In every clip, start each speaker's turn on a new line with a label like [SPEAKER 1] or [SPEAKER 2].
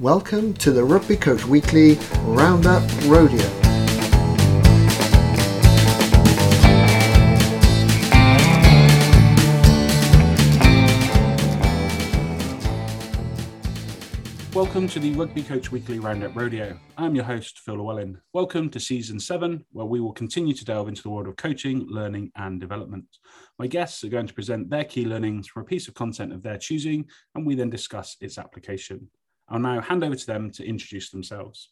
[SPEAKER 1] Welcome to the Rugby Coach Weekly Roundup Rodeo.
[SPEAKER 2] Welcome to the Rugby Coach Weekly Roundup Rodeo. I'm your host, Phil Llewellyn. Welcome to season seven, where we will continue to delve into the world of coaching, learning, and development. My guests are going to present their key learnings from a piece of content of their choosing, and we then discuss its application. I'll now hand over to them to introduce themselves.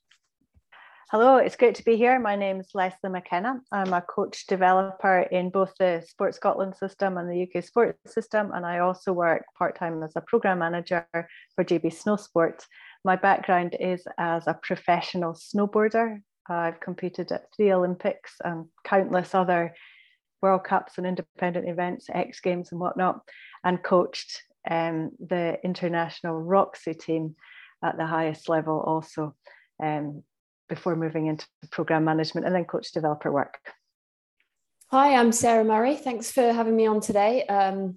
[SPEAKER 3] Hello, it's great to be here. My name is Lesley McKenna. I'm a coach developer in both the Sport Scotland system and the UK Sport system, and I also work part time as a program manager for GB Snow Sport. My background is as a professional snowboarder. I've competed at three Olympics and countless other World Cups and independent events, X Games and whatnot, and coached um, the international Roxy team at the highest level also um, before moving into program management and then coach developer work.
[SPEAKER 4] Hi, I'm Sarah Murray. Thanks for having me on today. Um,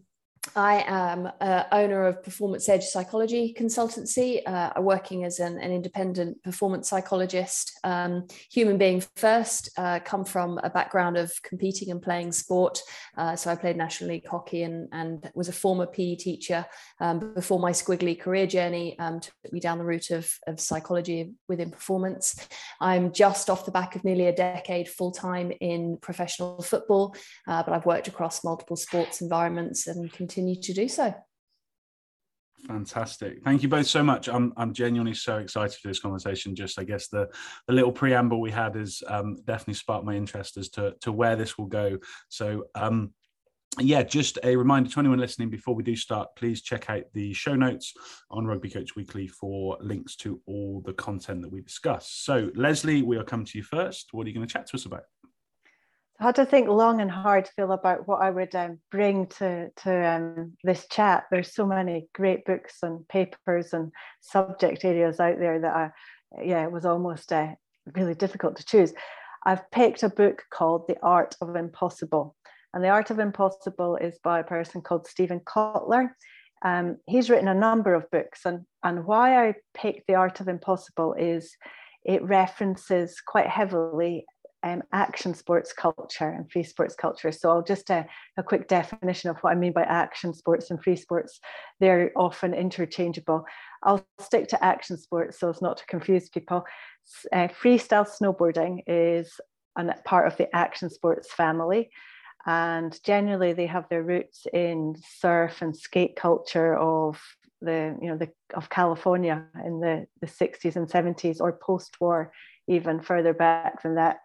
[SPEAKER 4] I am owner of Performance Edge Psychology Consultancy, uh, working as an, an, independent performance psychologist. Um, human being first, uh, come from a background of competing and playing sport. Uh, so I played National League hockey and, and was a former PE teacher um, before my squiggly career journey um, took me down the route of, of psychology within performance. I'm just off the back of nearly a decade full time in professional football, uh, but I've worked across multiple sports environments and continue continue to do so.
[SPEAKER 2] Fantastic. Thank you both so much. I'm, I'm genuinely so excited for this conversation. Just, I guess, the, the little preamble we had has um, definitely sparked my interest as to, to where this will go. So, um, yeah, just a reminder to anyone listening before we do start, please check out the show notes on Rugby Coach Weekly for links to all the content that we discuss. So, Lesley, we are coming to you first. What are you going to chat to us about?
[SPEAKER 3] I had to think long and hard, Phil, about what I would um, bring to to um, this chat. There's so many great books and papers and subject areas out there that I, yeah, it was almost uh, really difficult to choose. I've picked a book called The Art of Impossible, and The Art of Impossible is by a person called Stephen Kotler. Um, he's written a number of books, and and why I picked The Art of Impossible is it references quite heavily um, action sports culture and free sports culture. So I'll just uh, a quick definition of what I mean by action sports and free sports. They're often interchangeable. I'll stick to action sports so as not to confuse people. Uh, freestyle snowboarding is a part of the action sports family. And generally, they have their roots in surf and skate culture of the, you know, the of California in the, the 60s and 70s, or post-war, even further back than that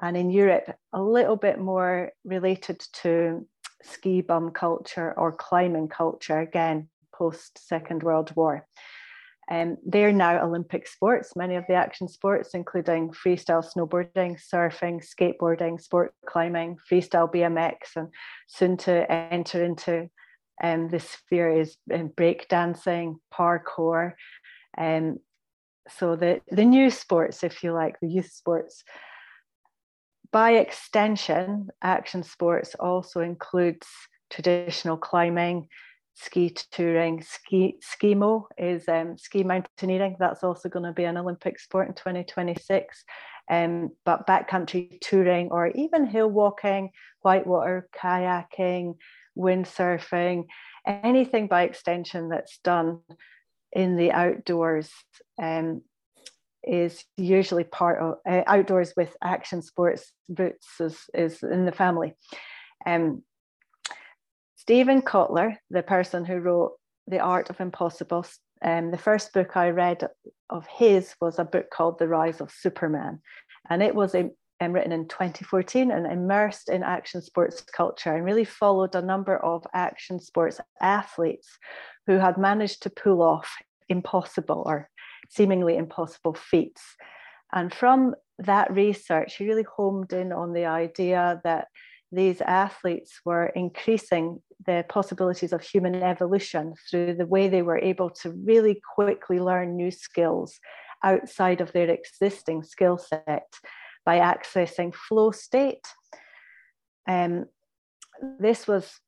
[SPEAKER 3] and in Europe, a little bit more related to ski bum culture or climbing culture, again, post Second World War. Um, they're now Olympic sports, many of the action sports, including freestyle snowboarding, surfing, skateboarding, sport climbing, freestyle BMX, and soon to enter into um, this sphere is um, break dancing, parkour. Um, so the, the new sports, if you like, the youth sports, by extension, action sports also includes traditional climbing, ski touring, ski skimo is um, ski mountaineering. That's also going to be an Olympic sport in 2026. Um, but backcountry touring or even hill walking, whitewater kayaking, windsurfing, anything by extension that's done in the outdoors um, is usually part of uh, outdoors with action sports roots is, is in the family. Um, Stephen Kotler, the person who wrote The Art of Impossible, um, the first book I read of his was a book called The Rise of Superman. And it was um, written in 2014 and immersed in action sports culture and really followed a number of action sports athletes who had managed to pull off impossible or seemingly impossible feats. And from that research, he really homed in on the idea that these athletes were increasing the possibilities of human evolution through the way they were able to really quickly learn new skills outside of their existing skill set by accessing flow state. Um, this was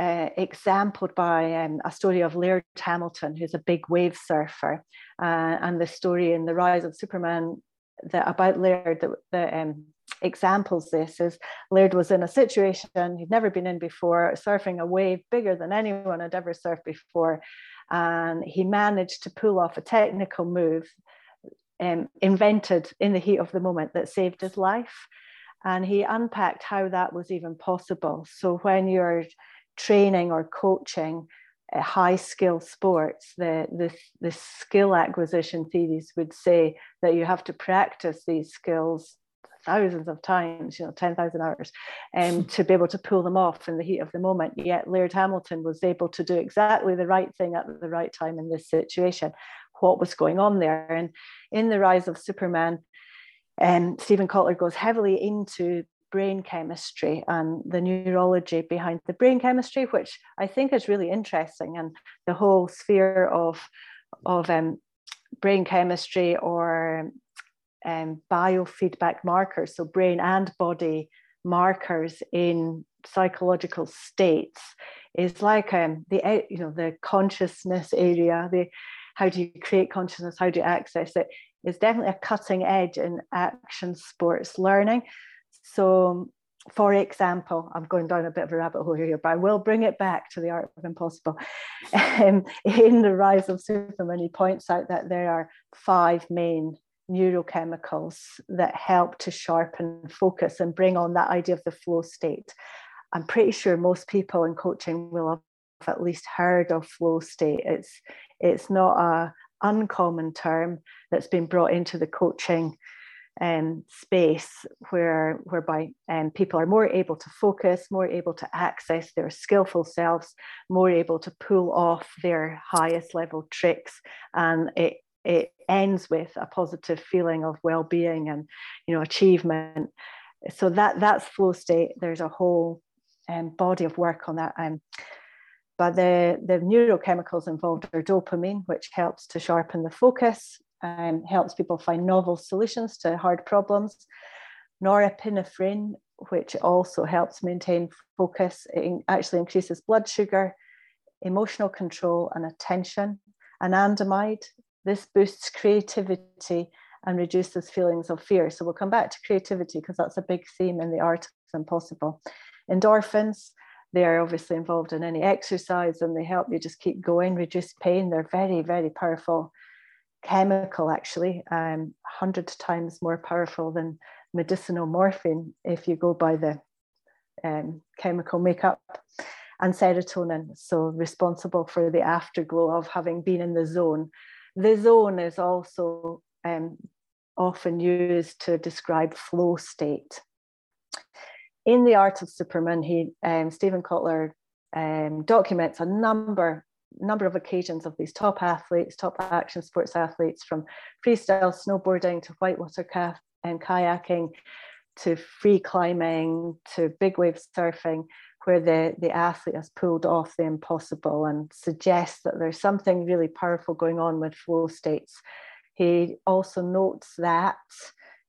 [SPEAKER 3] uh, exampled by um, a story of Laird Hamilton, who's a big wave surfer, uh, and the story in The Rise of Superman that about Laird that, that um, examples this is Laird was in a situation he'd never been in before, surfing a wave bigger than anyone had ever surfed before, and he managed to pull off a technical move um, invented in the heat of the moment that saved his life. And he unpacked how that was even possible. So when you're training or coaching uh, high skill sports, the, the, the skill acquisition theories would say that you have to practice these skills thousands of times, you know, 10,000 hours, um, to be able to pull them off in the heat of the moment. Yet Laird Hamilton was able to do exactly the right thing at the right time in this situation. What was going on there? And in The Rise of Superman, um, Stephen Kotler goes heavily into brain chemistry and the neurology behind the brain chemistry, which I think is really interesting, and the whole sphere of of um, brain chemistry or um, biofeedback markers, so brain and body markers in psychological states, is like um, the you know the consciousness area. The how do you create consciousness? How do you access it? Is definitely a cutting edge in action sports learning. So, for example, I'm going down a bit of a rabbit hole here, but I will bring it back to the art of impossible. Um, in the rise of Superman, he points out that there are five main neurochemicals that help to sharpen focus and bring on that idea of the flow state. I'm pretty sure most people in coaching will have at least heard of flow state. It's it's not a uncommon term that's been brought into the coaching um, space where whereby um, people are more able to focus, more able to access their skillful selves, more able to pull off their highest level tricks, and it it ends with a positive feeling of well-being and you know achievement. So that that's flow state. There's a whole um, body of work on that. Um, but the, the neurochemicals involved are dopamine, which helps to sharpen the focus, um, helps people find novel solutions to hard problems. Norepinephrine, which also helps maintain focus, it actually increases blood sugar, emotional control, and attention. Anandamide, this boosts creativity and reduces feelings of fear. So we'll come back to creativity because that's a big theme in the art of impossible. Endorphins, they are obviously involved in any exercise and they help you just keep going, reduce pain. They're very, very powerful chemical actually, um, 100 times more powerful than medicinal morphine if you go by the um, chemical makeup and serotonin, so responsible for the afterglow of having been in the zone. The zone is also um, often used to describe flow state. In the art of Superman, he um, Stephen Kotler um, documents a number number of occasions of these top athletes, top action sports athletes, from freestyle snowboarding to whitewater calf and kayaking to free climbing to big wave surfing, where the, the athlete has pulled off the impossible and suggests that there's something really powerful going on with flow states. He also notes that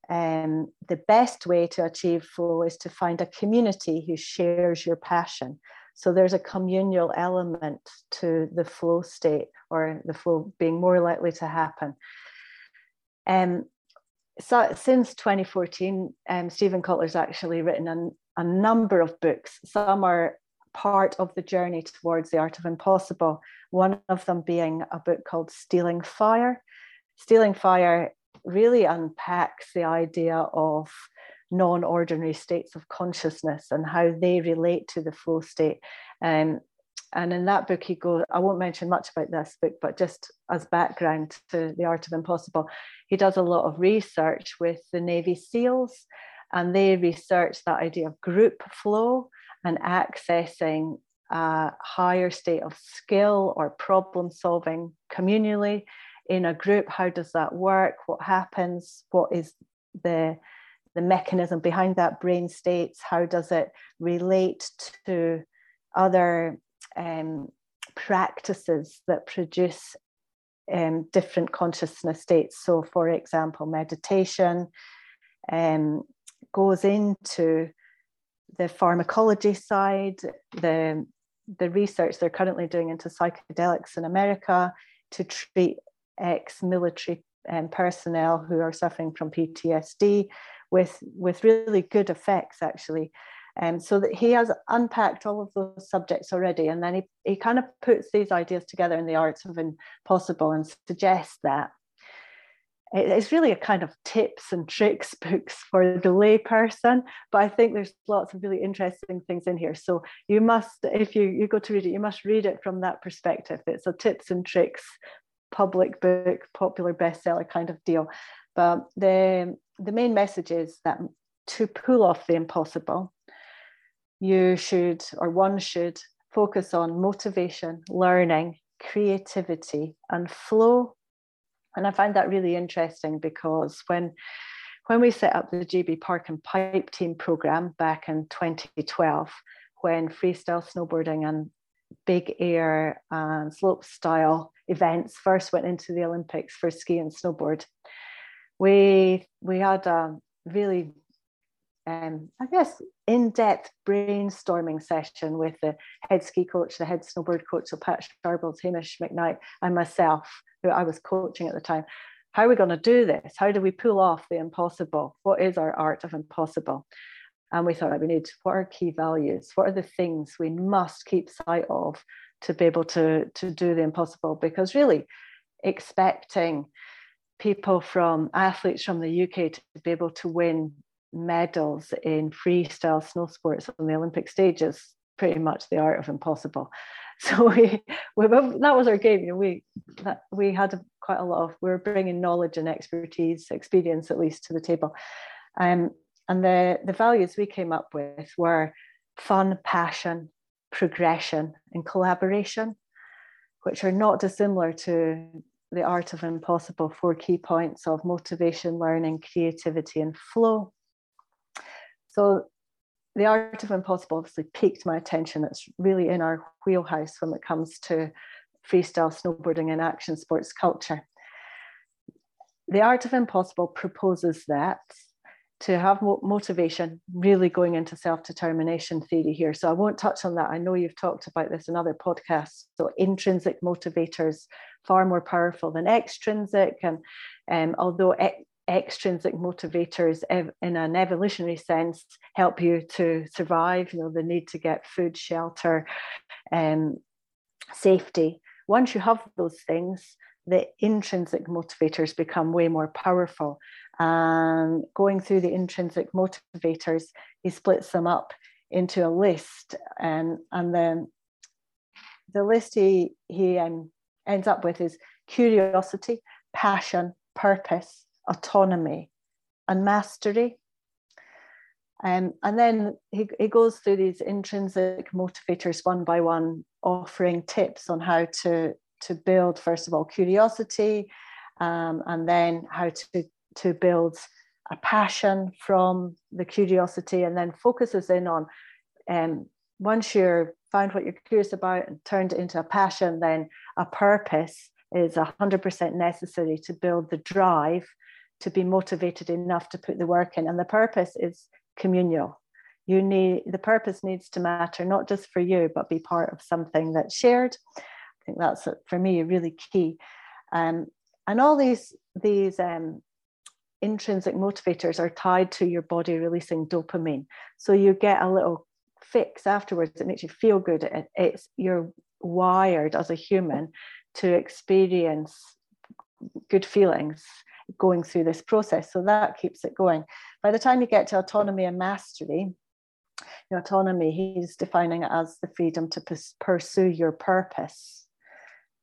[SPEAKER 3] um, the best way to achieve flow is to find a community who shares your passion. So there's a communal element to the flow state or the flow being more likely to happen. Um, so since 2014, um, Stephen Kotler's actually written an, a number of books. Some are part of the journey towards the art of impossible. One of them being a book called Stealing Fire. Stealing Fire really unpacks the idea of non ordinary states of consciousness and how they relate to the flow state. Um, and in that book, he goes, I won't mention much about this book, but just as background to The Art of Impossible, he does a lot of research with the Navy SEALs, and they research that idea of group flow and accessing a higher state of skill or problem solving communally in a group. How does that work? What happens? What is the the mechanism behind that brain states how does it relate to other um, practices that produce um, different consciousness states? So for example meditation um, goes into the pharmacology side the the research they're currently doing into psychedelics in America to treat ex-military um, personnel who are suffering from PTSD with, with really good effects actually. Um, so that he has unpacked all of those subjects already, and then he, he kind of puts these ideas together in the arts of impossible and suggests that. It's really a kind of tips and tricks books for the lay person but i think there's lots of really interesting things in here. So you must if you, you go to read it you must read it from that perspective. It's a tips and tricks public book popular bestseller kind of deal. But the the main message is that to pull off the impossible you should or one should focus on motivation learning creativity and flow. And I find that really interesting because when when we set up the GB Park and Pipe Team program back in 2012, when freestyle snowboarding and big air uh, and slope style events first went into the Olympics for ski and snowboard, we we had a really um, I guess, in-depth brainstorming session with the head ski coach, the head snowboard coach, so Pat Sharples, Hamish McKnight, and myself, who I was coaching at the time. How are we going to do this? How do we pull off the impossible? What is our art of impossible? And we thought we need what are key values? What are the things we must keep sight of to be able to, to do the impossible? Because really, expecting people from athletes from the UK to be able to win medals in freestyle snow sports on the Olympic stage is pretty much the art of impossible. So we, we that was our game. You know, we that we had a, quite a lot of we were bringing knowledge and expertise, experience at least to the table, um, and the the values we came up with were fun, passion, progression, and collaboration, which are not dissimilar to the art of impossible four key points of motivation, learning, creativity, and flow. So the art of impossible obviously piqued my attention. It's really in our wheelhouse when it comes to freestyle snowboarding and action sports culture. The art of impossible proposes that to have motivation, really going into self determination theory here. So I won't touch on that. I know you've talked about this in other podcasts. So intrinsic motivators far more powerful than extrinsic, and um, although extrinsic motivators in an evolutionary sense help you to survive you know the need to get food shelter and um, safety once you have those things the intrinsic motivators become way more powerful and going through the intrinsic motivators he splits them up into a list and and then the list he he um, ends up with is curiosity passion purpose autonomy and mastery. Um, and then he, he goes through these intrinsic motivators one by one, offering tips on how to, to build, first of all, curiosity, um, and then how to, to build a passion from the curiosity, and then focuses in on um, once you're found what you're curious about and turned it into a passion, then a purpose is 100% necessary to build the drive to be motivated enough to put the work in. And the purpose is communal. You need the purpose needs to matter not just for you, but be part of something that's shared. I think that's for me a really key. Um, and all these these um, intrinsic motivators are tied to your body releasing dopamine. So you get a little fix afterwards. It makes you feel good. It, it's you're wired as a human to experience good feelings going through this process. So that keeps it going. By the time you get to autonomy and mastery, your autonomy, he's defining it as the freedom to pursue your purpose,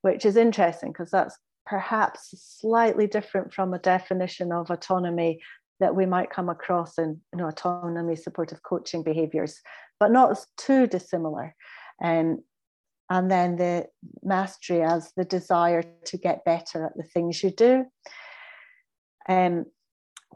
[SPEAKER 3] which is interesting because that's perhaps slightly different from a definition of autonomy that we might come across in you know, autonomy supportive coaching behaviors, but not too dissimilar. Um, and then the mastery as the desire to get better at the things you do. Um,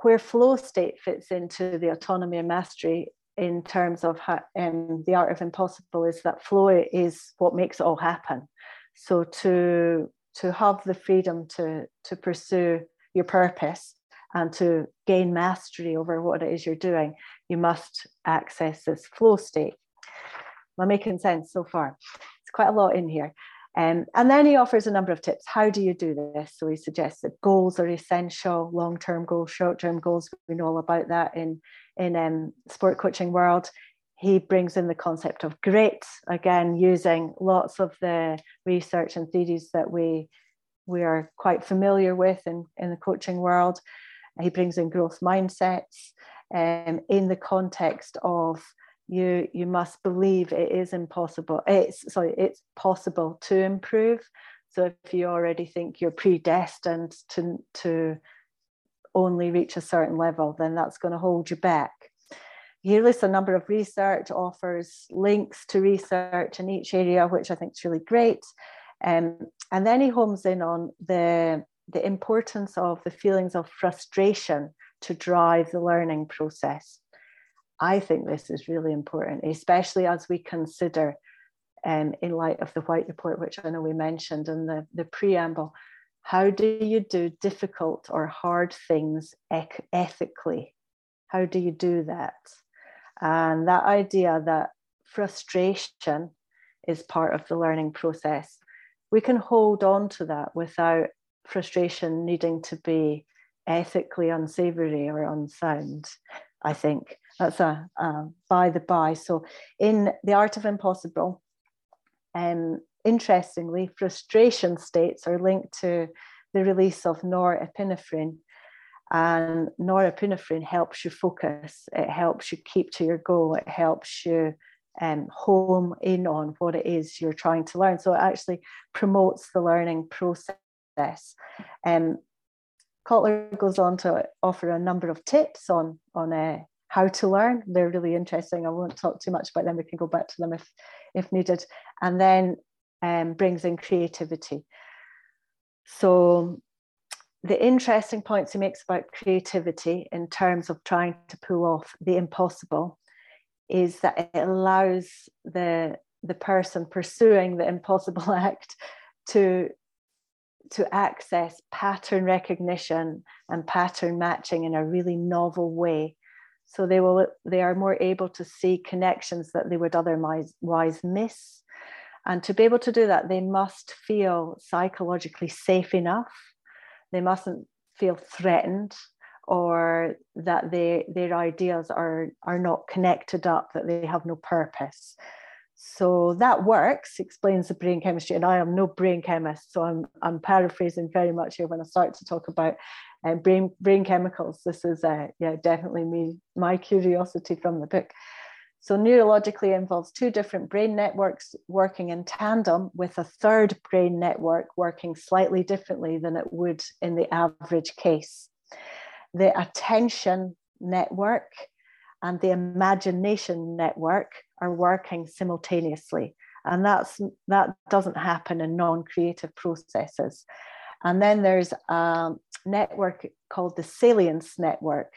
[SPEAKER 3] where flow state fits into the autonomy and mastery in terms of how, um, the art of impossible is that flow is what makes it all happen. So to to have the freedom to to pursue your purpose and to gain mastery over what it is you're doing, you must access this flow state. Am I making sense so far? It's quite a lot in here. Um, and then he offers a number of tips. How do you do this? So he suggests that goals are essential, long-term goals, short-term goals. We know all about that in in um, sport coaching world. He brings in the concept of grit again, using lots of the research and theories that we we are quite familiar with in, in the coaching world. He brings in growth mindsets um, in the context of you you must believe it is impossible it's sorry it's possible to improve so if you already think you're predestined to to only reach a certain level then that's going to hold you back he lists a number of research offers links to research in each area which i think is really great um, and then he homes in on the the importance of the feelings of frustration to drive the learning process I think this is really important, especially as we consider, um, in light of the White Report, which I know we mentioned in the, the preamble, how do you do difficult or hard things ethically? How do you do that? And that idea that frustration is part of the learning process, we can hold on to that without frustration needing to be ethically unsavory or unsound, I think. That's a, a by the by. So, in the art of impossible, um, interestingly, frustration states are linked to the release of norepinephrine. And norepinephrine helps you focus, it helps you keep to your goal, it helps you um, home in on what it is you're trying to learn. So it actually promotes the learning process. Um, Kotler goes on to offer a number of tips on, on uh, how to learn. They're really interesting. I won't talk too much about them. We can go back to them if, if needed. And then um, brings in creativity. So the interesting points he makes about creativity in terms of trying to pull off the impossible is that it allows the the person pursuing the impossible act to to access pattern recognition and pattern matching in a really novel way. So they will they are more able to see connections that they would otherwise miss. And to be able to do that they must feel psychologically safe enough they mustn't feel threatened or that they, their ideas are, are not connected up, that they have no purpose. So that works, explains the brain chemistry. And I am no brain chemist, so I'm, I'm paraphrasing very much here when I start to talk about uh, brain brain chemicals. This is uh, yeah definitely me my curiosity from the book. So neurologically involves two different brain networks working in tandem with a third brain network working slightly differently than it would in the average case. The attention network and the imagination network are working simultaneously. And that's that doesn't happen in non-creative processes. And then there's a network called the salience network.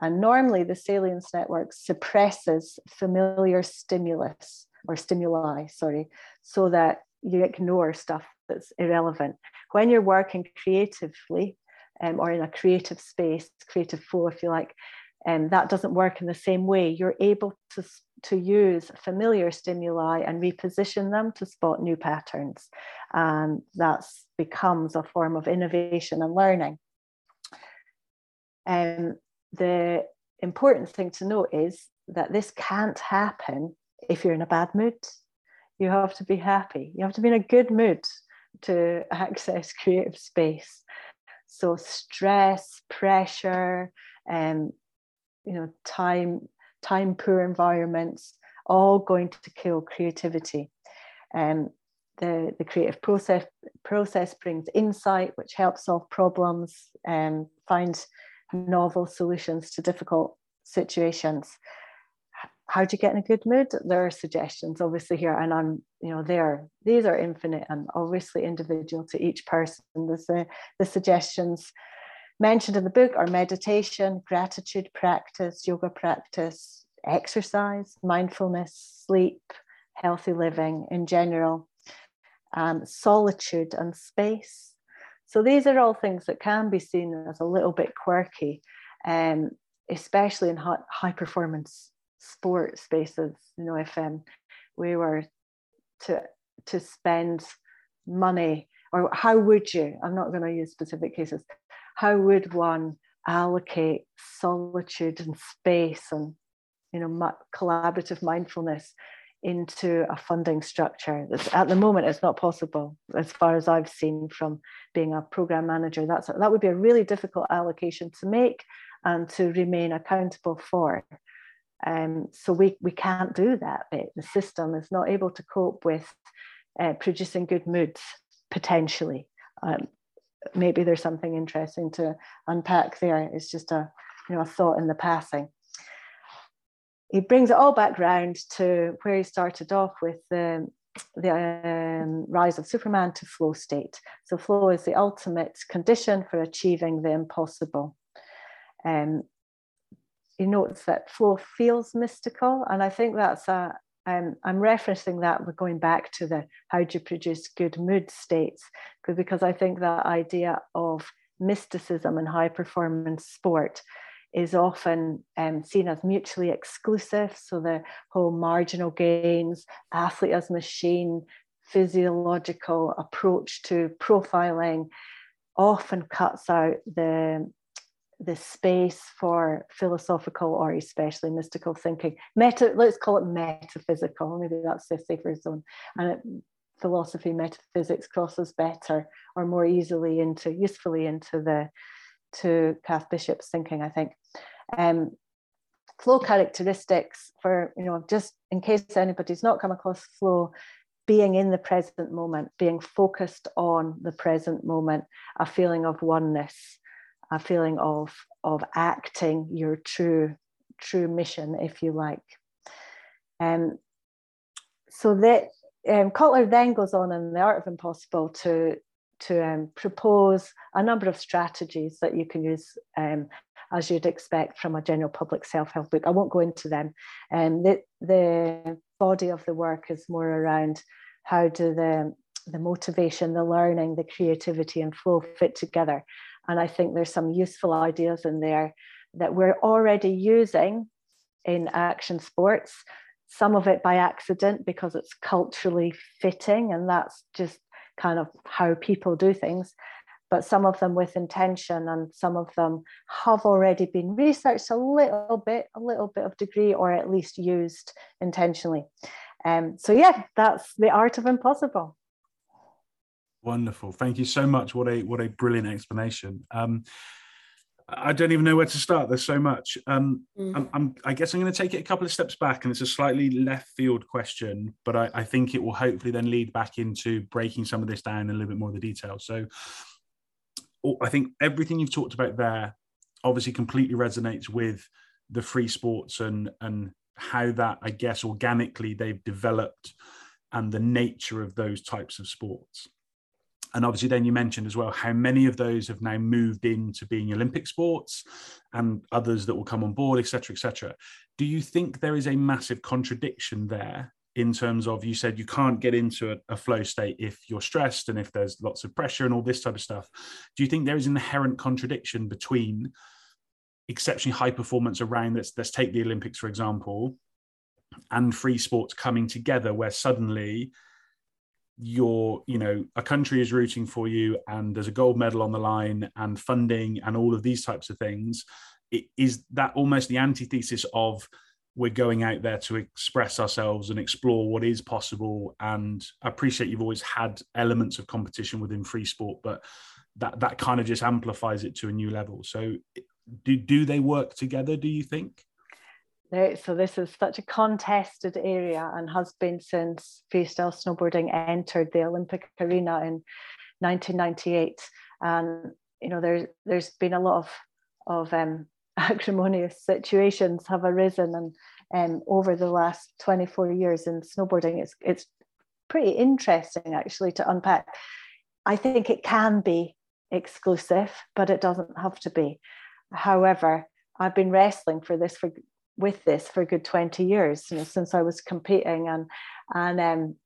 [SPEAKER 3] And normally the salience network suppresses familiar stimulus or stimuli, sorry, so that you ignore stuff that's irrelevant. When you're working creatively um, or in a creative space, creative flow, if you like, um, that doesn't work in the same way. You're able to to use familiar stimuli and reposition them to spot new patterns. And that becomes a form of innovation and learning. Um, the important thing to note is that this can't happen if you're in a bad mood. You have to be happy. You have to be in a good mood to access creative space. So stress, pressure, and um, you know, time time poor environments, all going to kill creativity. Um, the, the creative process process brings insight, which helps solve problems and find novel solutions to difficult situations. How do you get in a good mood? There are suggestions, obviously, here, and I'm, you know, there. These are infinite and obviously individual to each person. There's the, the suggestions mentioned in the book are meditation, gratitude practice, yoga practice, exercise, mindfulness, sleep, healthy living in general, um, solitude and space. So these are all things that can be seen as a little bit quirky, um, especially in high, performance sport spaces. You know, if um, we were to to spend money, or how would you? I'm not going to use specific cases. How would one allocate solitude and space and you know collaborative mindfulness into a funding structure that's at the moment it's not possible as far as i've seen from being a program manager. That's that would be a really difficult allocation to make and to remain accountable for. Um, so we we can't do that bit the system is not able to cope with uh, producing good moods potentially. Um, maybe there's something interesting to unpack there. It's just a you know a thought in the passing he brings it all back round to where he started off with the, the um, rise of Superman to flow state. So, flow is the ultimate condition for achieving the impossible. Um, he notes that flow feels mystical, and I think that's a. Um, I'm referencing that we're going back to the how do you produce good mood states because I think that idea of mysticism and high performance sport is often um, seen as mutually exclusive. So the whole marginal gains, athlete as machine, physiological approach to profiling often cuts out the the space for philosophical or especially mystical thinking. Meta, let's call it metaphysical. Maybe that's the safer zone. And it, philosophy, metaphysics crosses better or more easily into usefully into the to Cath Bishop's thinking, I think. Um, flow characteristics for, you know, just in case anybody's not come across flow, being in the present moment, being focused on the present moment, a feeling of oneness, a feeling of, of acting your true, true mission, if you like. Um, so that um, Kotler then goes on in The Art of Impossible to to um, propose a number of strategies that you can use um, as you'd expect from a general public self-help book. I won't go into them. Um, the, the body of the work is more around how do the, the motivation, the learning, the creativity and flow fit together. And I think there's some useful ideas in there that we're already using in action sports some of it by accident because it's culturally fitting and that's just kind of how people do things, but some of them with intention and some of them have already been researched a little bit, a little bit of degree, or at least used intentionally. Um, so yeah, that's the art of impossible.
[SPEAKER 2] Wonderful. Thank you so much. What a what a brilliant explanation. Um, I don't even know where to start. There's so much. Um, mm. I'm, I'm, i guess I'm going to take it a couple of steps back, and it's a slightly left field question, but I, I, think it will hopefully then lead back into breaking some of this down in a little bit more of the detail. So, oh, I think everything you've talked about there obviously completely resonates with the free sports and and how that I guess organically they've developed and the nature of those types of sports and obviously then you mentioned as well how many of those have now moved into being olympic sports and others that will come on board etc etc do you think there is a massive contradiction there in terms of you said you can't get into a, a, flow state if you're stressed and if there's lots of pressure and all this type of stuff? Do you think there is an inherent contradiction between exceptionally high performance around let's let's take the olympics for example and free sports coming together where suddenly you're you know a country is rooting for you and there's a gold medal on the line and funding and all of these types of things it is that almost the antithesis of we're going out there to express ourselves and explore what is possible. And I appreciate you've always had elements of competition within free sport but that that kind of just amplifies it to a new level. So do do they work together do you think
[SPEAKER 3] so this is such a contested area and has been since freestyle snowboarding entered the Olympic arena in 1998. And you know, there's there's been a lot of of um, acrimonious situations have arisen, and um, over the last 24 years in snowboarding, it's it's pretty interesting actually to unpack. I think it can be exclusive, but it doesn't have to be. However, I've been wrestling for this for with this for a good 20 years, you know, since I was competing and and um,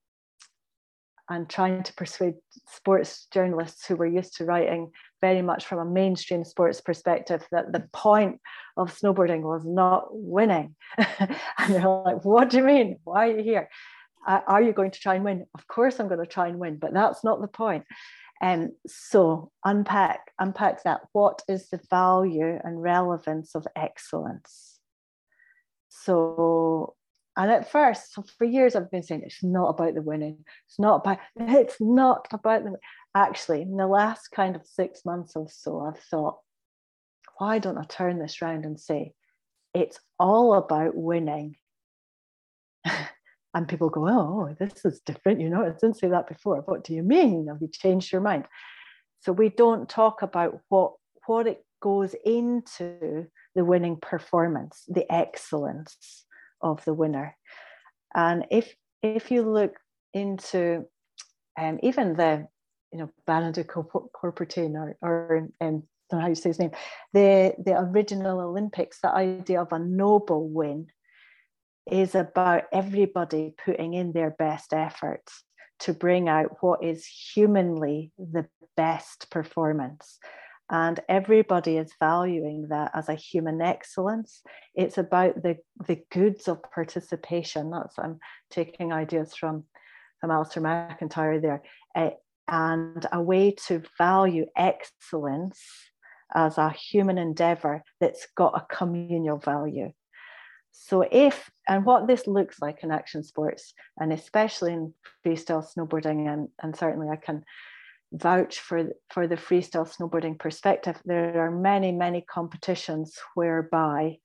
[SPEAKER 3] and trying to persuade sports journalists who were used to writing very much from a mainstream sports perspective that the point of snowboarding was not winning. and they're like, what do you mean? Why are you here? are you going to try and win? Of course, I'm going to try and win, but that's not the point. And um, so unpack unpack that. What is the value and relevance of excellence? So, and at first, so for years I've been saying it's not about the winning. It's not about it's not about the actually in the last kind of six months or so, I've thought, why don't I turn this around and say it's all about winning? and people go, oh, this is different. You know, I didn't say that before. What do you mean? Have you changed your mind? So we don't talk about what what it goes into the winning performance, the excellence of the winner. And if if you look into um, even the you know Baron de Coubertin or, or um, I don't know how you say his name, the the original Olympics, the idea of a noble win is about everybody putting in their best efforts to bring out what is humanly the best performance. And everybody is valuing that as a human excellence. It's about the, the goods of participation. That's I'm taking ideas from, from Alasdair MacIntyre there. Uh, and a way to value excellence as a human endeavor that's got a communal value. So if and what this looks like in action sports, and especially in freestyle snowboarding, and, and certainly I can vouch for for the freestyle snowboarding perspective, there are many, many competitions whereby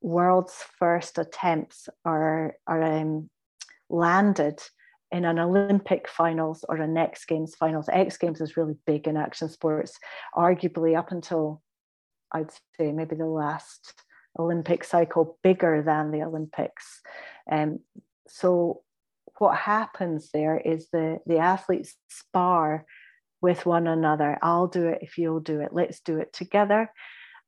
[SPEAKER 3] world's first attempts are, are um, landed in an Olympic finals or an X Games finals. X Games is really big in action sports, arguably up until I'd say maybe the last Olympic cycle bigger than the Olympics. Um, so what happens there is the, the athletes spar with one another. I'll do it if you'll do it. Let's do it together.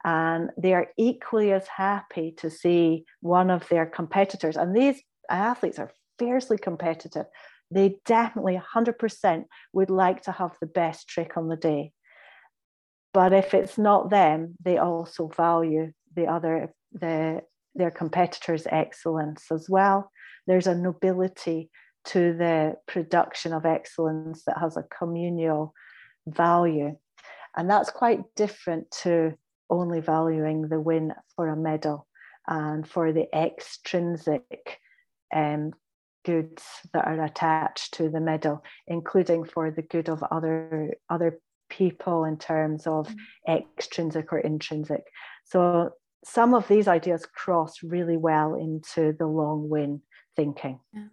[SPEAKER 3] And they are equally as happy to see one of their competitors. And these athletes are fiercely competitive. They definitely 100% would like to have the best trick on the day. But if it's not them, they also value the other the their competitors' excellence as well. There's a nobility to the production of excellence that has a communal value. And that's quite different to only valuing the win for a medal and for the extrinsic um, goods that are attached to the medal, including for the good of other, other people in terms of mm. extrinsic or intrinsic. So some of these ideas cross really well into the long win thinking.
[SPEAKER 4] Yeah.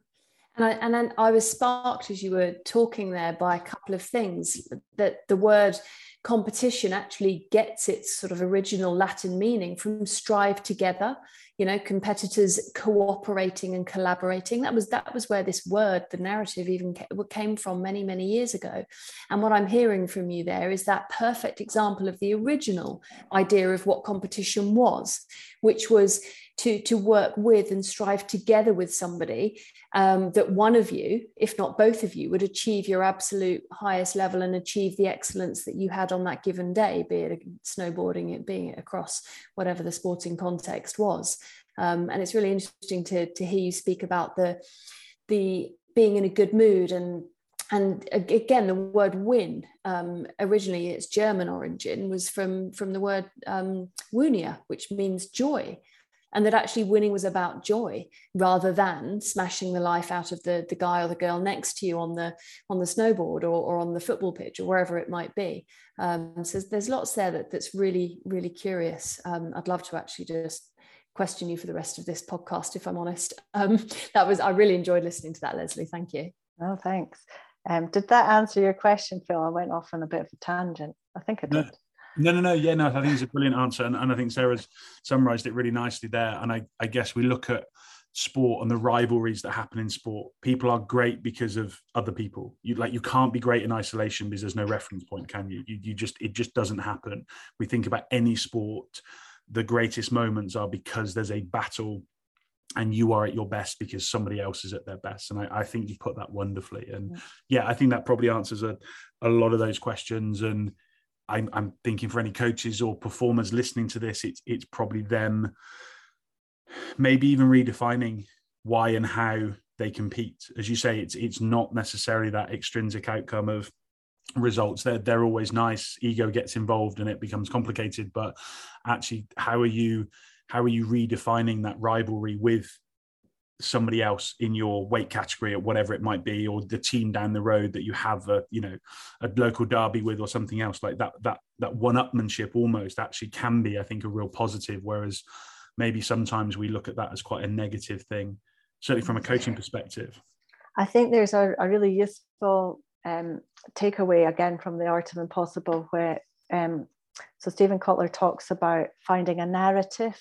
[SPEAKER 4] And I, and then I was sparked as you were talking there by a couple of things that the word competition actually gets its sort of original Latin meaning from strive together, you know, competitors cooperating and collaborating. That was that was where this word, the narrative, even came from many many years ago. And what I'm hearing from you there is that perfect example of the original idea of what competition was, which was to to work with and strive together with somebody um, that one of you if not both of you would achieve your absolute highest level and achieve the excellence that you had on that given day be it snowboarding it being across whatever the sporting context was. Um, and it's really interesting to to hear you speak about the the being in a good mood and and again the word win um, originally its german origin was from from the word um, wunia which means joy and that actually winning was about joy rather than smashing the life out of the, the guy or the girl next to you on the on the snowboard or, or on the football pitch or wherever it might be. Um, so there's lots there that, that's really really curious. Um, i'd love to actually just question you for the rest of this podcast if i'm honest. Um, that was i really enjoyed listening to that Lesley. Thank you.
[SPEAKER 3] Oh thanks. Um, did that answer your question phil? I went off on a bit of a tangent. I think i did
[SPEAKER 2] no, no, no. Yeah, no, I think it's a brilliant answer. And, and I think Sarah's summarized it really nicely there. And I, I guess we look at sport and the rivalries that happen in sport. People are great because of other people. You like you can't be great in isolation because there's no reference point, can you? You, you just it just doesn't happen. We think about any sport, the greatest moments are because there's a battle and you are at your best because somebody else is at their best. And I, I think you put that wonderfully. And mm. yeah, I think that probably answers a, a lot of those questions. And I'm, I'm thinking for any coaches or performers listening to this, it's it's probably them maybe even redefining why and how they compete. As you say, it's it's not necessarily that extrinsic outcome of results they're, they're always nice ego gets involved and it becomes complicated but actually how are you how are you redefining that rivalry with somebody else in your weight category or whatever it might be or the team down the road that you have a you know a local derby with or something else like that that that one upmanship almost actually can be i think a real positive whereas maybe sometimes we look at that as quite a negative thing certainly from a coaching perspective.
[SPEAKER 3] I think there's a, a really useful um, takeaway again from the art of impossible where um, so stephen kotler talks about finding a narrative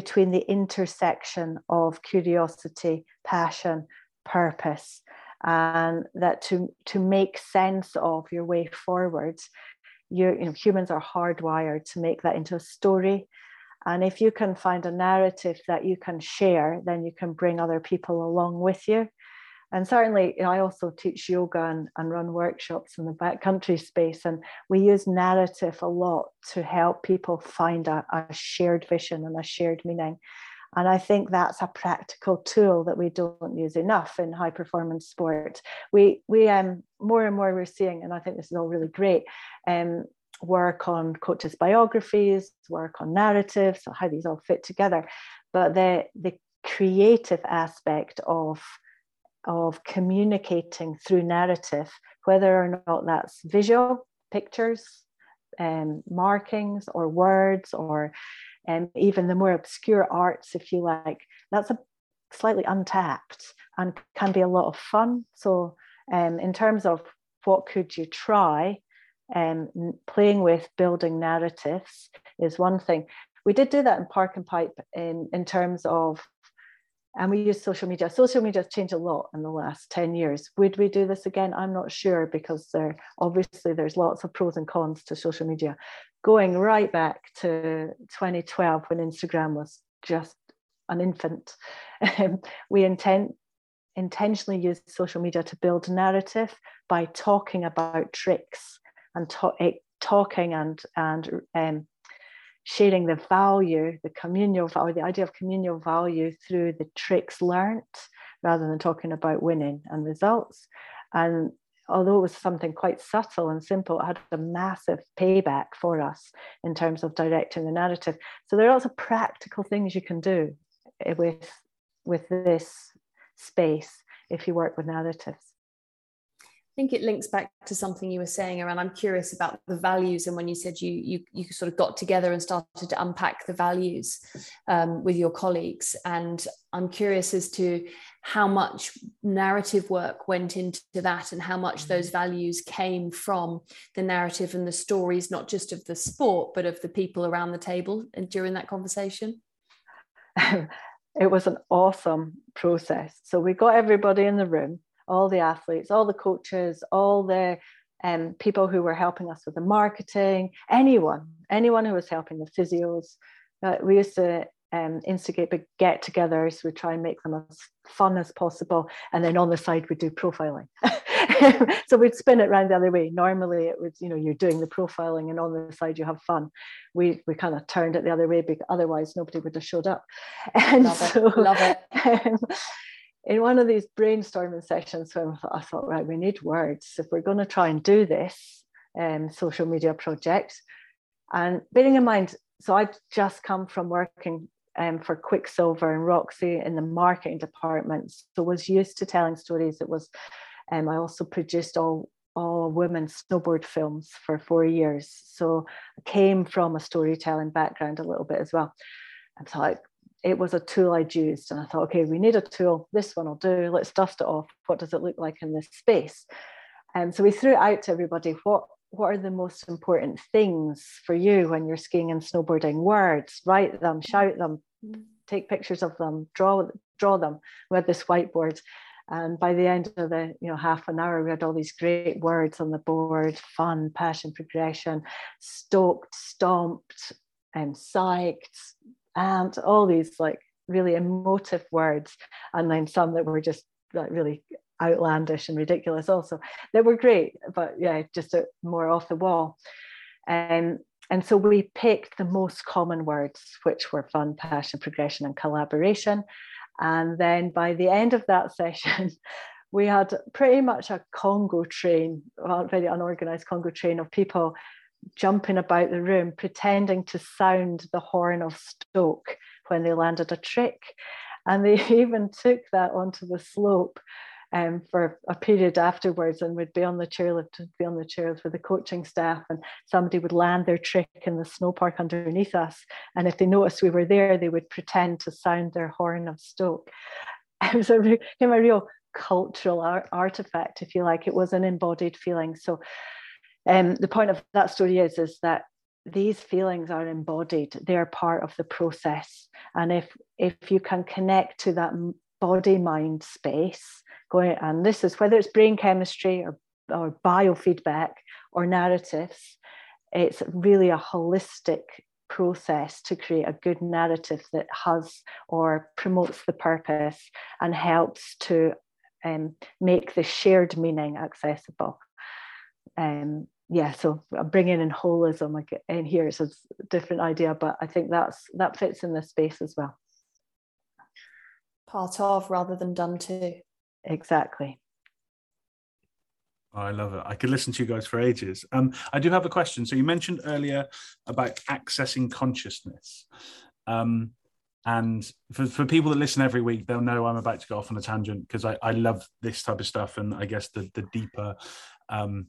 [SPEAKER 3] between the intersection of curiosity passion purpose and that to to make sense of your way forward you you know humans are hardwired to make that into a story. And if you can find a narrative that you can share then you can bring other people along with you and certainly i also teach yoga and, and run workshops in the backcountry space and we use narrative a lot to help people find a, a shared vision and a shared meaning. And i think that's a practical tool that we don't use enough in high performance sport we we um more and more we're seeing and i think this is all really great um work on coaches biographies work on narratives how these all fit together. But the the creative aspect of of communicating through narrative, whether or not that's visual, pictures, um, markings, or words, or um, even the more obscure arts, if you like, that's a slightly untapped and can be a lot of fun. So, um, in terms of what could you try, um, playing with building narratives is one thing. We did do that in Park and Pipe in, in terms of and we use social media. Social media has changed a lot in the last 10 years. Would we do this again? I'm not sure because there obviously there's lots of pros and cons to social media. Going right back to 2012 when Instagram was just an infant, we intend intentionally use social media to build narrative by talking about tricks and to- eh, talking and and um, sharing the value, the communal value, the idea of communal value through the tricks learnt rather than talking about winning and results. And although it was something quite subtle and simple, it had a massive payback for us in terms of directing the narrative. So there are lots of practical things you can do eh, with, with this space if you work with narratives
[SPEAKER 4] think it links back to something you were saying around i'm curious about the values. And when you said you you, you sort of got together and started to unpack the values um, with your colleagues. And i'm curious as to how much narrative work went into that and how much mm-hmm. those values came from the narrative and the stories not just of the sport but of the people around the table and during that conversation.
[SPEAKER 3] It was an awesome process. So we got everybody in the room all the athletes, all the coaches, all the um, people who were helping us with the marketing, anyone, anyone who was helping the physios. Uh, we used to um, instigate big get togethers. We try and make them as fun as possible. And then on the side, we do profiling. so we'd spin it around the other way. Normally, it was, you know, you're doing the profiling and on the side, you have fun. We, we kind of turned it the other way because otherwise, nobody would have showed up. And
[SPEAKER 4] Love
[SPEAKER 3] so,
[SPEAKER 4] it. Love it.
[SPEAKER 3] Um, in one of these brainstorming sessions when I thought, right, we need words if we're going to try and do this um, social media project. And bearing in mind, so I'd just come from working um, for Quiksilver and Roxy in the marketing department, so was used to telling stories. It was, um, I also produced all all women snowboard films for four years, so I came from a storytelling background a little bit as well. And so I it was a tool I'd used. And I thought, okay, we need a tool. This one will do. Let's dust it off. What does it look like in this space? And so we threw out to everybody. What what are the most important things for you when you're skiing and snowboarding? Words, write them, shout them, take pictures of them, draw draw them. We had this whiteboard. And by the end of the you know half an hour, we had all these great words on the board: fun, passion, progression, stoked, stomped, and psyched, and all these like really emotive words and then some that were just like really outlandish and ridiculous also. They were great but yeah just a, more off the wall. Um, and so we picked the most common words which were fun passion progression and collaboration. And then by the end of that session, we had pretty much a Congo train, a very unorganized Congo train of people jumping about the room, pretending to sound the horn of Stoke when they landed a trick. And they even took that onto the slope um, for a period afterwards and would be on the chairlift, be on the chairlift with the coaching staff, and somebody would land their trick in the snow park underneath us. And if they noticed we were there, they would pretend to sound their horn of Stoke. It was a, became a real cultural art, artifact, if you like. It was an embodied feeling. So um, the point of that story is, is that these feelings are embodied. They're part of the process. And if if you can connect to that body mind space going and this is whether it's brain chemistry or, or biofeedback or narratives it's really a holistic process to create a good narrative that has or promotes the purpose and helps to um, make the shared meaning accessible. Um, yeah so bringing in holism like in here, it's a different idea but i think that's that fits in this space as well
[SPEAKER 4] part of rather than done to
[SPEAKER 3] exactly
[SPEAKER 2] oh, I love it. I could listen to you guys for ages. Um, I do have a question. So you mentioned earlier about accessing consciousness. Um, and for, for people that listen every week, they'll know I'm about to go off on a tangent because I, I love this type of stuff. And I guess the, the deeper um,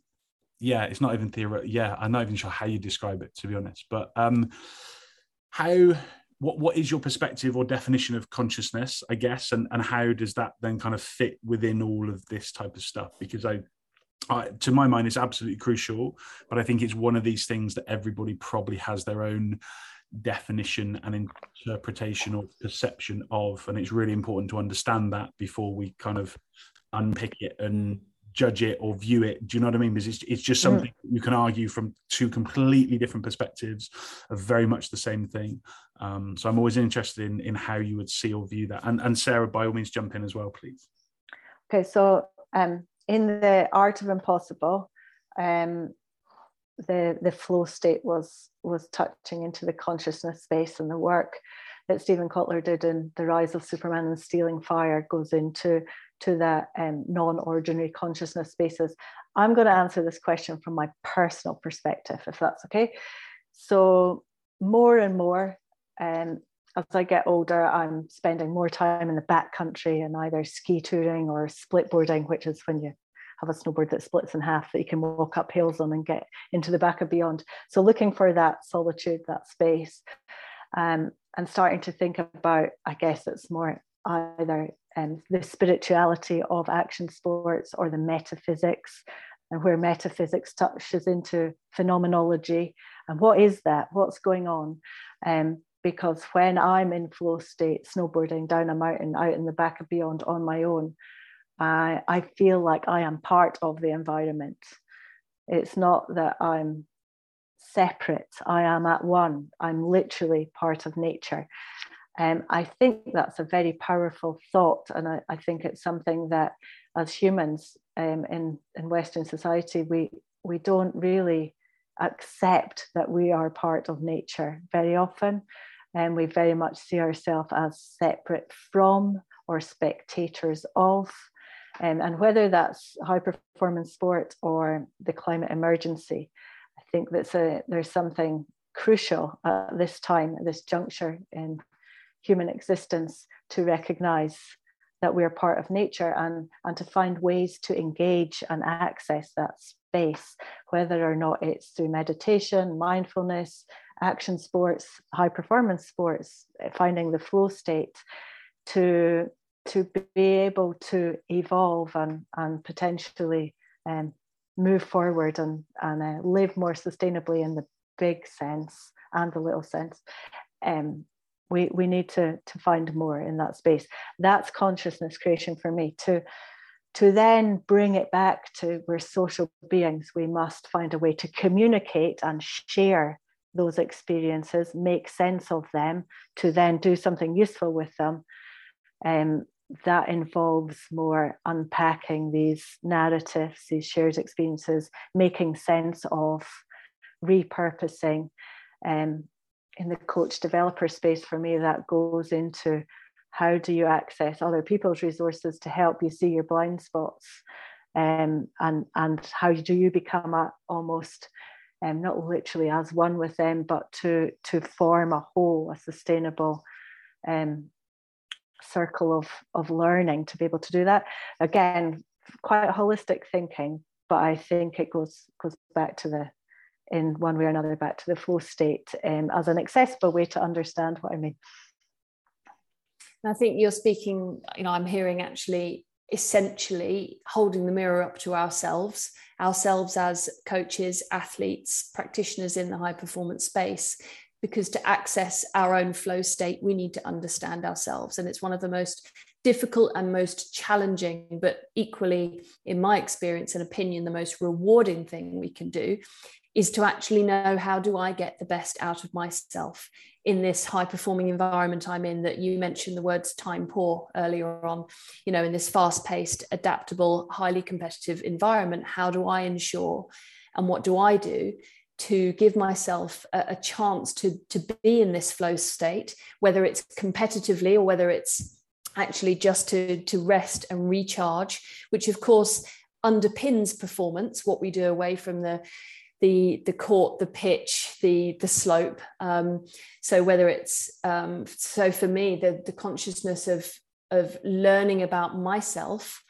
[SPEAKER 2] yeah, it's not even theoretical. Yeah, I'm not even sure how you describe it to be honest. But um, how what what is your perspective or definition of consciousness? I guess, and and how does that then kind of fit within all of this type of stuff? Because I I, to my mind, it's absolutely crucial, but I think it's one of these things that everybody probably has their own definition and interpretation or perception of, and it's really important to understand that before we kind of unpick it and judge it or view it. Do you know what I mean? Because it's, it's just something mm. you can argue from two completely different perspectives of very much the same thing. Um, so I'm always interested in in how you would see or view that. And and Sarah, by all means, jump in as well, please.
[SPEAKER 3] Okay, so um, in the art of impossible, um, the the flow state was was touching into the consciousness space, and the work that Stephen Kotler did in The Rise of Superman and Stealing Fire goes into to the um, non-ordinary consciousness spaces. I'm going to answer this question from my personal perspective, if that's okay. So more and more, um, as I get older, I'm spending more time in the backcountry and either ski touring or split boarding, which is when you have a snowboard that splits in half that you can walk up hills on and get into the back of beyond. So looking for that solitude, that space, um, and starting to think about, I guess it's more either um, the spirituality of action sports or the metaphysics, and where metaphysics touches into phenomenology. And what is that? What's going on? Um, because when I'm in flow state, snowboarding down a mountain out in the back of beyond on my own, I, I feel like I am part of the environment. It's not that I'm separate, I am at one. I'm literally part of nature. Um, I think that's a very powerful thought, and I, I think it's something that, as humans um, in in Western society, we we don't really accept that we are part of nature very often, and we very much see ourselves as separate from or spectators of. Um, and whether that's high performance sport or the climate emergency, I think that's a, there's something crucial at this time, at this juncture in human existence to recognize that we're part of nature and, and to find ways to engage and access that space, whether or not it's through meditation, mindfulness, action sports, high performance sports, finding the flow state to, to be able to evolve and, and potentially um, move forward and, and uh, live more sustainably in the big sense and the little sense. Um, we, we need to, to find more in that space. That's consciousness creation for me. To, to then bring it back to we're social beings, we must find a way to communicate and share those experiences, make sense of them, to then do something useful with them. Um, that involves more unpacking these narratives, these shared experiences, making sense of, repurposing, um, in the coach developer space for me that goes into how do you access other people's resources to help you see your blind spots? Um, and and how do you become a, almost um, not literally as one with them but to to form a whole a sustainable um, circle of of learning to be able to do that. Again quite holistic thinking but i think it goes goes back to the in one way or another back to the flow state um, as an accessible way to understand what i mean
[SPEAKER 4] I think you're speaking, you know, I'm hearing actually essentially holding the mirror up to ourselves, ourselves as coaches, athletes, practitioners in the high performance space. Because to access our own flow state, we need to understand ourselves. And it's one of the most difficult and most challenging, but equally, in my experience and opinion, the most rewarding thing we can do is to actually know how do I get the best out of myself in this high performing environment I'm in that you mentioned the words time poor earlier on you know in this fast paced adaptable highly competitive environment. How do I ensure and what do I do to give myself a, chance to to be in this flow state whether it's competitively or whether it's actually just to to rest and recharge which of course underpins performance what we do away from the the the court, the pitch, the the slope. Um, so whether it's um, so for me, the the consciousness of of learning about myself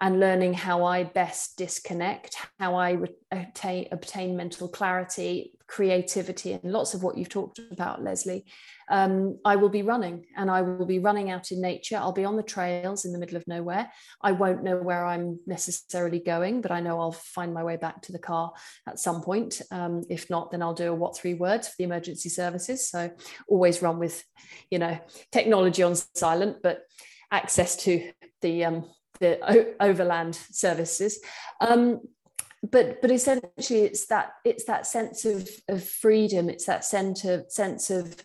[SPEAKER 4] and learning how I best disconnect, how I obtain, obtain mental clarity, creativity, and lots of what you've talked about, Lesley. Um, I will be running and I will be running out in nature. I'll be on the trails in the middle of nowhere. I won't know where I'm necessarily going, but I know I'll find my way back to the car at some point. Um, if not, then I'll do a what three words for the emergency services. So always run with, you know, technology on silent, but access to the um, the overland services. Um, but but essentially, it's that it's that sense of of freedom. It's that sense of sense of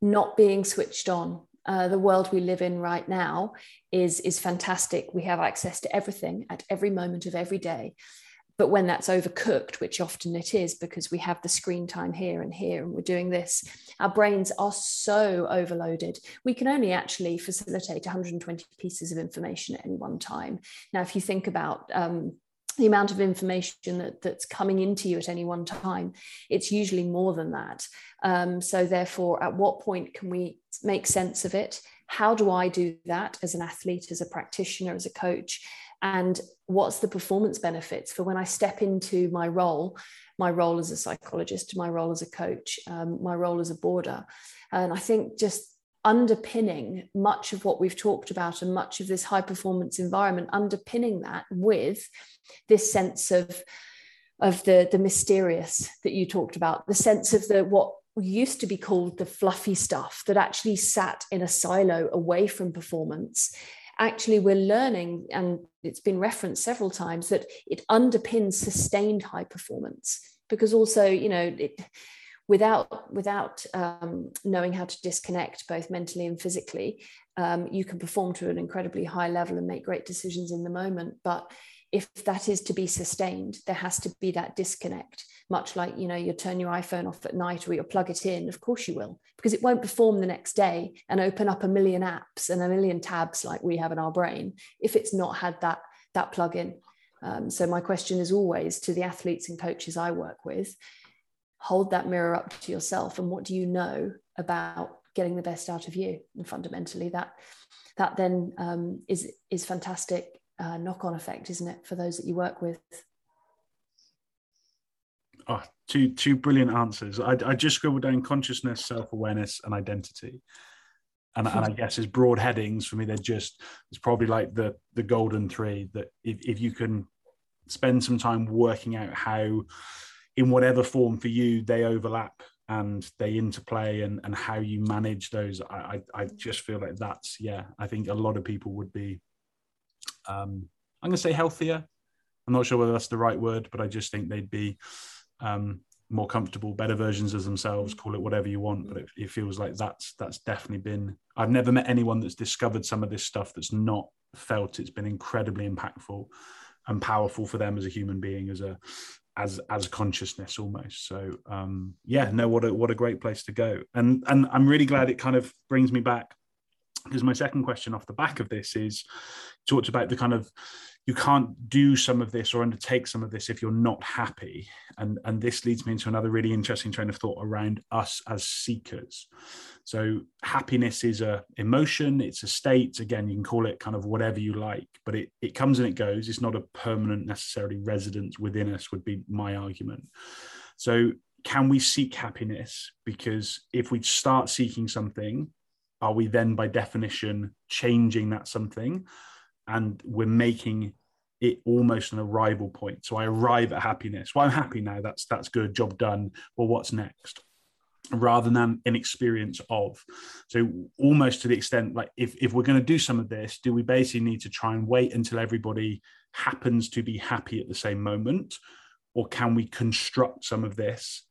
[SPEAKER 4] not being switched on. Uh, the world we live in right now is is fantastic. We have access to everything at every moment of every day, but when that's overcooked, which often it is because we have the screen time here and here and we're doing this, our brains are so overloaded. We can only actually facilitate 120 pieces of information at any one time. Now, if you think about um, the amount of information that, that's coming into you at any one time, it's usually more than that. Um, so, therefore, at what point can we make sense of it? How do I do that as an athlete, as a practitioner, as a coach? And what's the performance benefits for when I step into my role, my role as a psychologist, my role as a coach, um, my role as a boarder. And I think just underpinning much of what we've talked about and much of this high performance environment, underpinning that with this sense of of the the mysterious that you talked about, the sense of the what used to be called the fluffy stuff that actually sat in a silo away from performance actually we're learning and it's been referenced several times that it underpins sustained high performance. Because also you know it, without without um, knowing how to disconnect both mentally and physically um, you can perform to an incredibly high level and make great decisions in the moment. But if that is to be sustained there has to be that disconnect much like you know you turn your iphone off at night or you plug it in of course you will because it won't perform the next day and open up a million apps and a million tabs like we have in our brain if it's not had that that plug in um, so my question is always to the athletes and coaches i work with hold that mirror up to yourself and what do you know about getting the best out of you? And fundamentally that that then um, is is fantastic uh, knock-on effect isn't it for those that you work with
[SPEAKER 2] Oh, two two brilliant answers. I, I just scribbled down consciousness, self awareness, and identity. And, and, I guess as broad headings for me, they're just it's probably like the the golden three that if, if you can spend some time working out how, in whatever form for you, they overlap and they interplay and and how you manage those. I I, I just feel like that's yeah. I think a lot of people would be. Um, I'm going to say healthier. I'm not sure whether that's the right word, but I just think they'd be um, more comfortable, better versions of themselves. Call it whatever you want, but it, it, feels like that's that's definitely been. I've never met anyone that's discovered some of this stuff that's not felt it's been incredibly impactful and powerful for them as a human being, as a as as consciousness almost. So um, yeah, no, what a what a great place to go. And and I'm really glad it kind of brings me back because my second question off the back of this is talked about the kind of you can't do some of this or undertake some of this if you're not happy. And and this leads me into another really interesting train of thought around us as seekers. So happiness is a emotion it's a state. Again you can call it kind of whatever you like but it it comes and it goes. It's not a permanent necessarily residence within us would be my argument. So can we seek happiness? Because if we start seeking something are we then by definition changing that something? And we're making it almost an arrival point. So i arrive at happiness. Well i'm happy now. That's that's good. Job done. Well what's next? Rather than an experience of. So almost to the extent like if, if we're going to do some of this do we basically need to try and wait until everybody happens to be happy at the same moment? Or can we construct some of this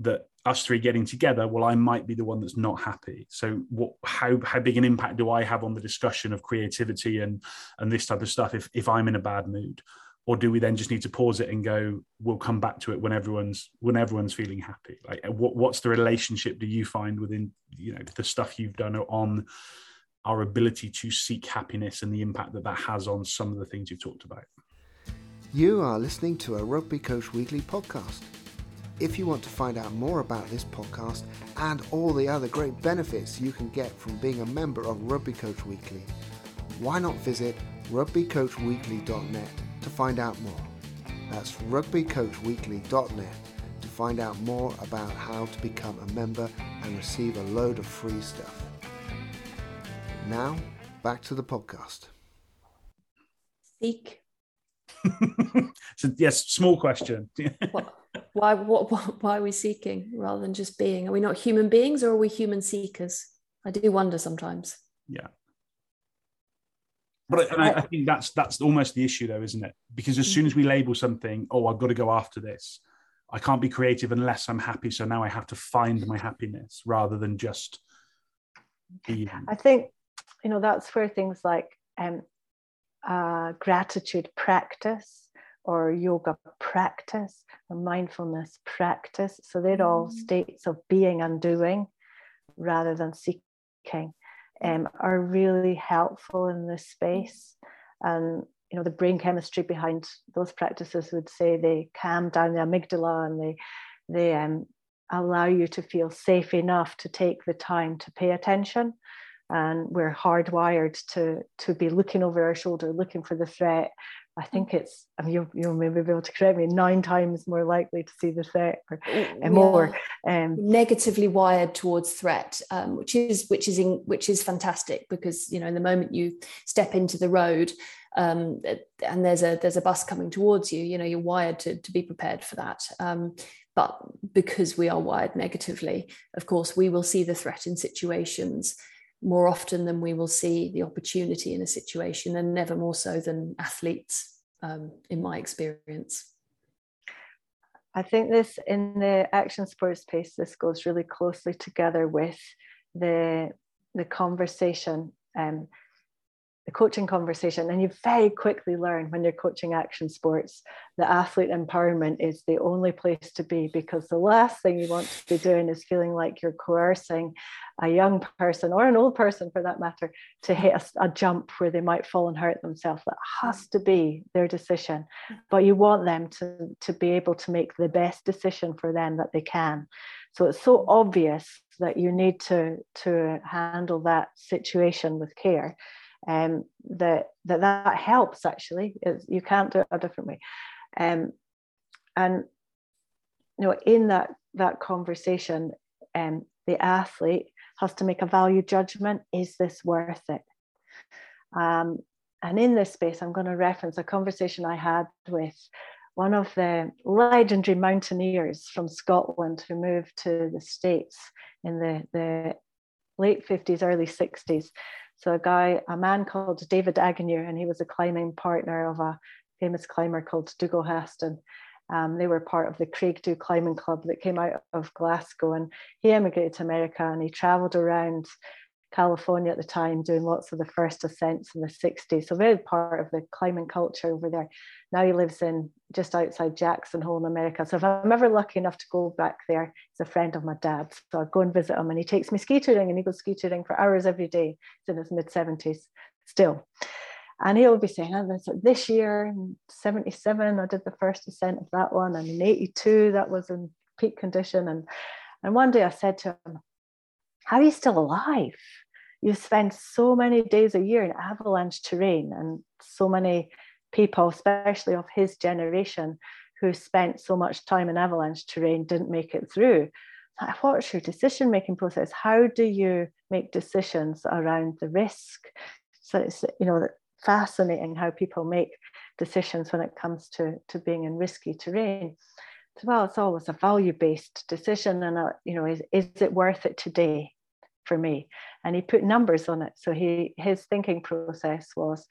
[SPEAKER 2] that us three getting together well i might be the one that's not happy. So what how how big an impact do i have on the discussion of creativity and and this type of stuff if if i'm in a bad mood? Or do we then just need to pause it and go we'll come back to it when everyone's when everyone's feeling happy? Like uh, what, what's the relationship do you find within you know the stuff you've done on our ability to seek happiness and the impact that that has on some of the things you've talked about?
[SPEAKER 1] You are listening to a rugby coach weekly podcast if you want to find out more about this podcast and all the other great benefits you can get from being a member of Rugby Coach Weekly, why not visit rugbycoachweekly.net to find out more. That's rugbycoachweekly.net to find out more about how to become a member and receive a load of free stuff. Now, back to the podcast.
[SPEAKER 4] Seek.
[SPEAKER 2] so yes, small question.
[SPEAKER 4] why what, what, why are we seeking rather than just being? Are we not human beings or are we human seekers? I do wonder sometimes.
[SPEAKER 2] Yeah. But I, I, think that's that's almost the issue though isn't it? Because as soon as we label something oh i've got to go after this i can't be creative unless i'm happy so now i have to find my happiness rather than just being
[SPEAKER 3] i think you know that's where things like um, uh, gratitude practice or yoga practice or mindfulness practice. So they're all mm. states of being and doing rather than seeking, um, are really helpful in this space. And you know, the brain chemistry behind those practices would say they calm down the amygdala and they they um, allow you to feel safe enough to take the time to pay attention. And we're hardwired to to be looking over our shoulder, looking for the threat, I think it's, I mean, you'll, you'll maybe be able to correct me, nine times more likely to see the threat or yeah. more.
[SPEAKER 4] Um, Negatively wired towards threat, um, which is which is in, which is fantastic because you know in the moment you step into the road um, and there's a there's a bus coming towards you, you know you're wired to to be prepared for that. Um, but because we are wired negatively, of course, we will see the threat in situations more often than we will see the opportunity in a situation, and never more so than athletes, um, in my experience.
[SPEAKER 3] I think this in the action sports space, this goes really closely together with the the conversation um, the coaching conversation and you very quickly learn when you're coaching action sports that athlete empowerment is the only place to be because the last thing you want to be doing is feeling like you're coercing a young person or an old person for that matter to hit a, a jump where they might fall and hurt themselves. That has to be their decision but you want them to, to be able to make the best decision for them that they can. So it's so obvious that you need to to handle that situation with care um, that, that that helps actually. It's, you can't do it a different way. Um, and you know, in that that conversation, um, the athlete has to make a value judgment: Is this worth it? Um, and in this space, I'm going to reference a conversation I had with one of the legendary mountaineers from Scotland who moved to the States in the, the late 50s, early 60s. So a guy, a man called David Agnew, and he was a climbing partner of a famous climber called Dougal Haston. Um, they were part of the Creagh Dhu Climbing Club that came out of Glasgow, and he emigrated to America and he travelled around California at the time, doing lots of the first ascents in the 60s. So very part of the climbing culture over there. Now he lives in just outside Jackson Hole in America. So if I'm ever lucky enough to go back there, he's a friend of my dad's. So I go and visit him and he takes me ski touring and he goes ski touring for hours every day. He's in his mid 70s still. And he'll be saying, oh, this year in 77, I did the first ascent of that one. And in 82, that was in peak condition. And, and one day I said to him, how are you still alive? You spend so many days a year in avalanche terrain, and so many people, especially of his generation, who spent so much time in avalanche terrain didn't make it through. What's your decision making process? How do you make decisions around the risk? So it's you know fascinating how people make decisions when it comes to, to being in risky terrain well, it's always a value-based decision, and a, you know, is is it worth it today for me? And he put numbers on it. So he his thinking process was,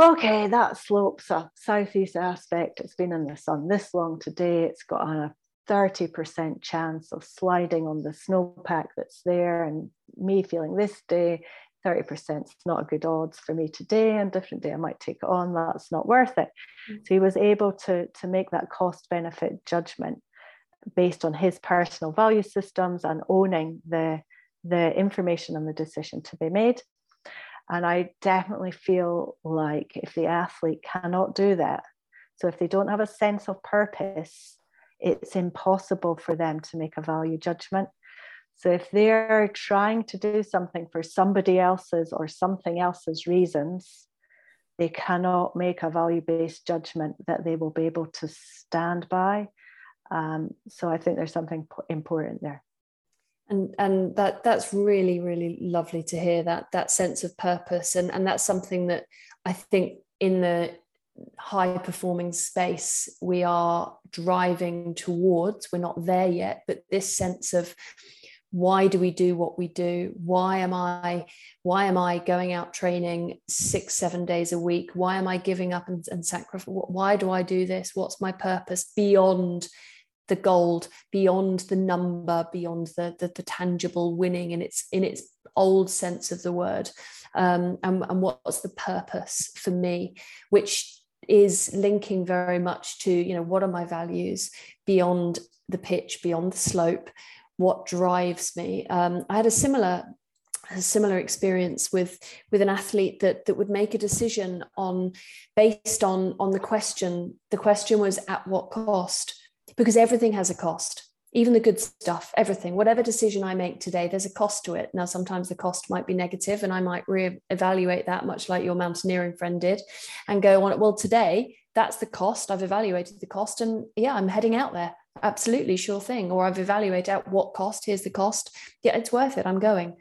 [SPEAKER 3] okay, that slope's a southeast aspect. It's been in the sun this long today. It's got a 30% chance of sliding on the snowpack that's there, and me feeling this day 30% is not a good odds for me today and different day I might take it on that's not worth it mm-hmm. so he was able to to make that cost benefit judgment based on his personal value systems and owning the the information and the decision to be made and I definitely feel like if the athlete cannot do that so if they don't have a sense of purpose it's impossible for them to make a value judgment so if they're trying to do something for somebody else's or something else's reasons, they cannot make a value based judgment that they will be able to stand by. Um, so I think there's something important there.
[SPEAKER 4] And and that that's really really lovely to hear that that sense of purpose. And and that's something that I think in the high performing space we are driving towards. We're not there yet but this sense of why do we do what we do? Why am i why am i going out training six seven days a week? Why am i giving up and, and sacrifice why do i do this? What's my purpose beyond the gold beyond the number beyond the, the, the tangible winning in its in its old sense of the word. Um, and, and what's the purpose for me which is linking very much to you know what are my values beyond the pitch beyond the slope what drives me. Um, I had a similar a similar experience with with an athlete that that would make a decision on based on on the question. The question was at what cost because everything has a cost. Even the good stuff everything whatever decision i make today there's a cost to it. Now sometimes the cost might be negative and i might re-evaluate that much like your mountaineering friend did and go on well today that's the cost. I've evaluated the cost and yeah i'm heading out there. Absolutely sure thing. Or i've evaluated at what cost here's the cost. Yeah it's worth it. I'm going.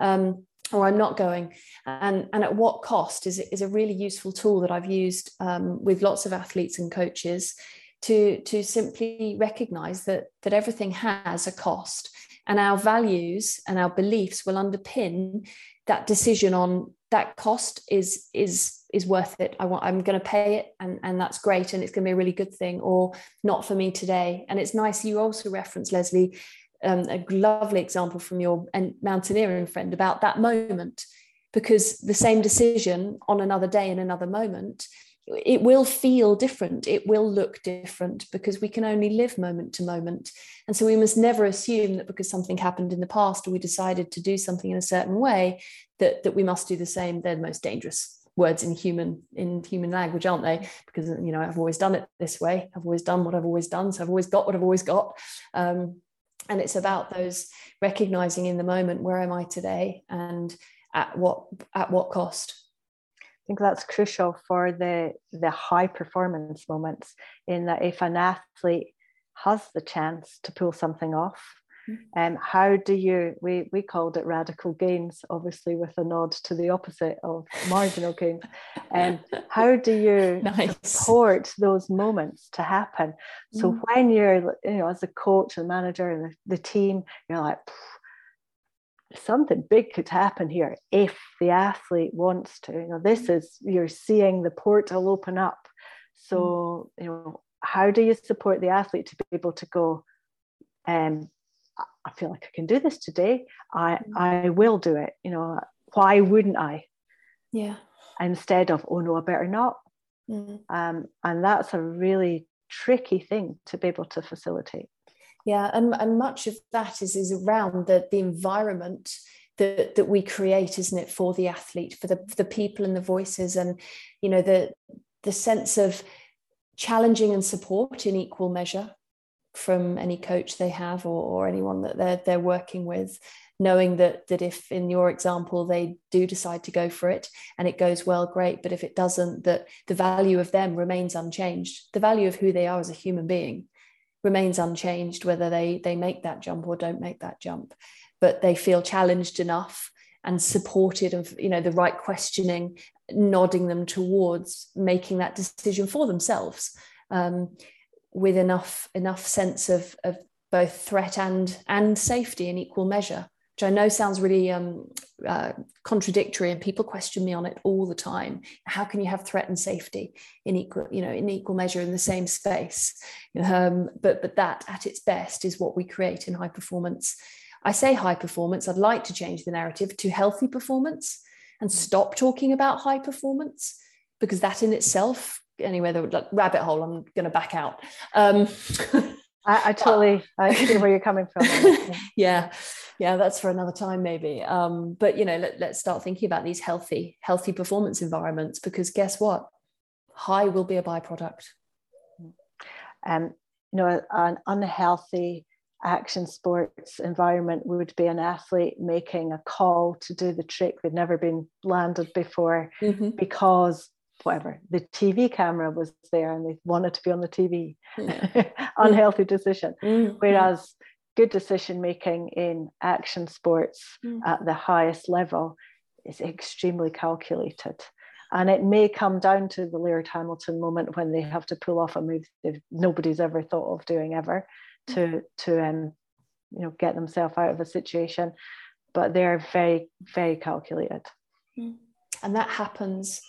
[SPEAKER 4] Um, or i'm not going. And and at what cost is is a really useful tool that i've used um, with lots of athletes and coaches to to simply recognize that that everything has a cost and our values and our beliefs will underpin that decision on that cost is is is worth it. I want i'm going to pay it and and that's great and it's going to be a really good thing or not for me today. And it's nice you also reference lesley um, a lovely example from your mountaineering friend about that moment because the same decision on another day in another moment it will feel different. It will look different because we can only live moment to moment. And so we must never assume that because something happened in the past or we decided to do something in a certain way that that we must do the same. They're the most dangerous words in human in human language aren't they? Because you know i've always done it this way. I've always done what i've always done. So i've always got what i've always got. Um, and it's about those recognizing in the moment where am i today? And at what at what cost
[SPEAKER 3] think that's crucial for the the high performance moments in that if an athlete has the chance to pull something off and um, how do you we we called it radical gains obviously with a nod to the opposite of marginal gains and um, how do you nice. support those moments to happen so mm. when you're you know as a coach and manager and the, the team you're like something big could happen here if the athlete wants to you know this is you're seeing the portal open up so mm. you know how do you support the athlete to be able to go um, I feel like I can do this today. I mm. I will do it. You know, why wouldn't I?
[SPEAKER 4] Yeah.
[SPEAKER 3] Instead of oh no, I better not. Mm. Um, and that's a really tricky thing to be able to facilitate.
[SPEAKER 4] Yeah, and, and much of that is is around the the environment that that we create, isn't it, for the athlete, for the for the people and the voices, and you know the the sense of challenging and support in equal measure from any coach they have or, or anyone that they're they're working with knowing that that if in your example they do decide to go for it and it goes well great but if it doesn't that the value of them remains unchanged. The value of who they are as a human being remains unchanged whether they they make that jump or don't make that jump. But they feel challenged enough and supported of you know the right questioning nodding them towards making that decision for themselves um, with enough enough sense of, of both threat and and safety in equal measure which i know sounds really um, uh, contradictory and people question me on it all the time. How can you have threat and safety in equal you know in equal measure in the same space? Um, but but that at its best is what we create in high performance. I say high performance i'd like to change the narrative to healthy performance and stop talking about high performance because that in itself anyway the rabbit hole i'm going to back out. Um,
[SPEAKER 3] I, I, totally i see where you're coming from
[SPEAKER 4] yeah. Yeah. That's for another time maybe. Um, but you know let, let's start thinking about these healthy healthy performance environments because guess what? High will be a byproduct.
[SPEAKER 3] Um, you know an unhealthy action sports environment would be an athlete making a call to do the trick they've never been landed before mm-hmm. because whatever. The tv camera was there and they wanted to be on the tv unhealthy decision. Mm-hmm. whereas good decision making in action sports mm-hmm. at the highest level is extremely calculated. And it may come down to the Laird Hamilton moment when they have to pull off a move that nobody's ever thought of doing ever to to um, you know get themselves out of a situation. But they're very very calculated.
[SPEAKER 4] Hmm. and that happens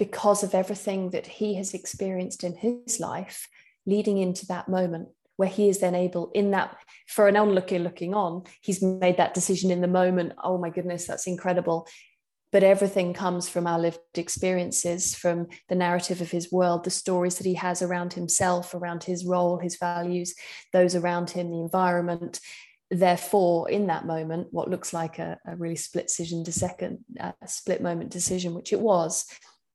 [SPEAKER 4] because of everything that he has experienced in his life leading into that moment where he is then able in that for an onlooker looking on he's made that decision in the moment oh my goodness that's incredible but everything comes from our lived experiences, from the narrative of his world, the stories that he has around himself, around his role, his values, those around him, the environment. Therefore, in that moment, what looks like a, a really split decision to second, split moment decision, which it was,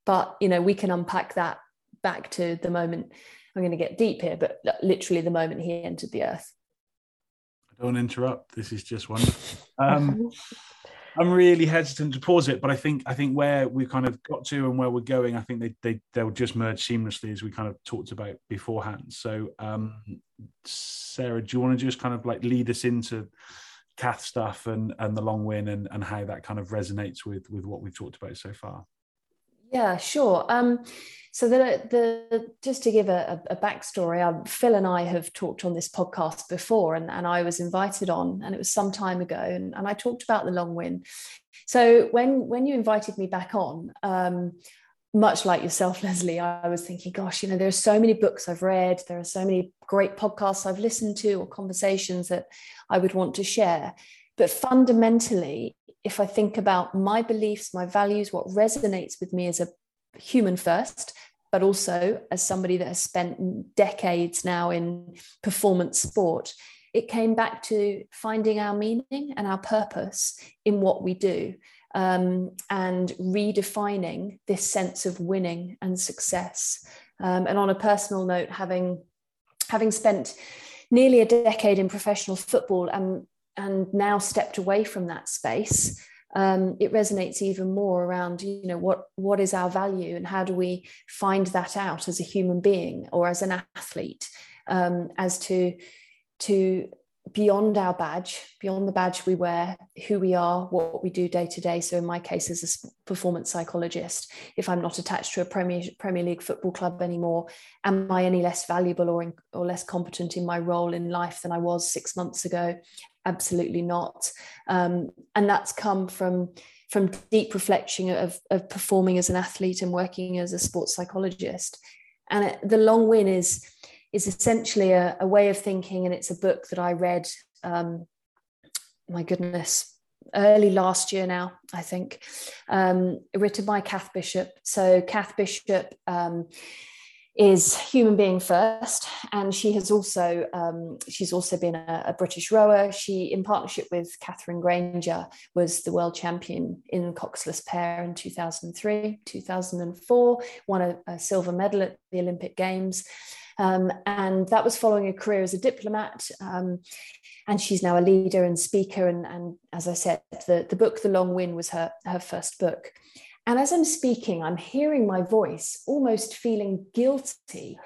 [SPEAKER 4] but you know, we can unpack that back to the moment. I'm going to get deep here, but literally the moment he entered the earth.
[SPEAKER 2] I don't interrupt. This is just wonderful. Um, I'm really hesitant to pause it, but I think I think where we kind of got to and where we're going, I think they they they'll just merge seamlessly as we kind of talked about beforehand. So, um, Sarah, do you want to just kind of like lead us into Cath stuff and and the long win and and how that kind of resonates with with what we've talked about so far?
[SPEAKER 4] Yeah, sure. Um, so the, the just to give a, a backstory, um, Phil and I have talked on this podcast before, and, and I was invited on, and it was some time ago, and, and I talked about the long win. So when when you invited me back on, um, much like yourself, Lesley, I was thinking, gosh, you know, there are so many books I've read, there are so many great podcasts I've listened to, or conversations that I would want to share. But fundamentally, if I think about my beliefs, my values, what resonates with me as a human first, but also as somebody that has spent decades now in performance sport, it came back to finding our meaning and our purpose in what we do um, and redefining this sense of winning and success. Um, and on a personal note, having having spent nearly a decade in professional football and and now stepped away from that space um, it resonates even more around you know what what is our value and how do we find that out as a human being or as an athlete um, as to to beyond our badge beyond the badge we wear who we are what we do day to day. So in my case as a performance psychologist if i'm not attached to a premier premier league football club anymore am i any less valuable or in, or less competent in my role in life than i was 6 months ago? Absolutely not. Um, and that's come from from deep reflection of, of performing as an athlete and working as a sports psychologist. And the long win is is essentially a, a, way of thinking and it's a book that i read um, my goodness, early last year now, I think, um, written by Cath Bishop. So Cath Bishop um, is human being first, and she has also um, she's also been a, a, British rower. She, in partnership with Katherine Grainger, was the world champion in coxless pair in 2003, 2004, won a, a silver medal at the Olympic Games. Um, and that was following a career as a diplomat. Um, and she's now a leader and speaker. And, and as I said, the, the book, The Long Win, was her, her first book. And as I'm speaking, I'm hearing my voice almost feeling guilty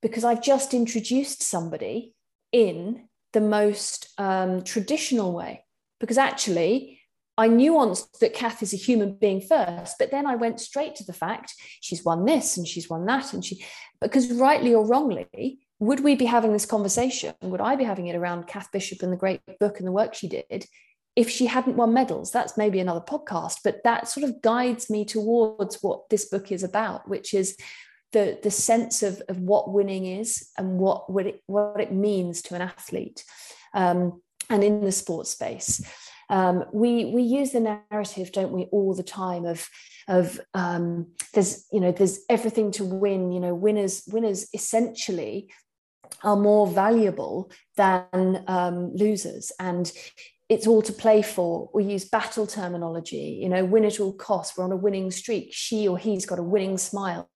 [SPEAKER 4] because I've just introduced somebody in the most um, traditional way. Because actually, I nuanced that Cath is a human being first, but then I went straight to the fact she's won this and she's won that. And she, because rightly or wrongly, would we be having this conversation? Would I be having it around Cath Bishop and the great book and the work she did if she hadn't won medals? That's maybe another podcast, but that sort of guides me towards what this book is about, which is the, the sense of, of what winning is and what, what, it, what it means to an athlete um, and in the sports space. Um, we we use the narrative, don't we, all the time of of um, there's you know there's everything to win. You know, winners winners essentially are more valuable than um, losers, and it's all to play for. We use battle terminology, you know, win at all costs. We're on a winning streak. She or he's got a winning smile.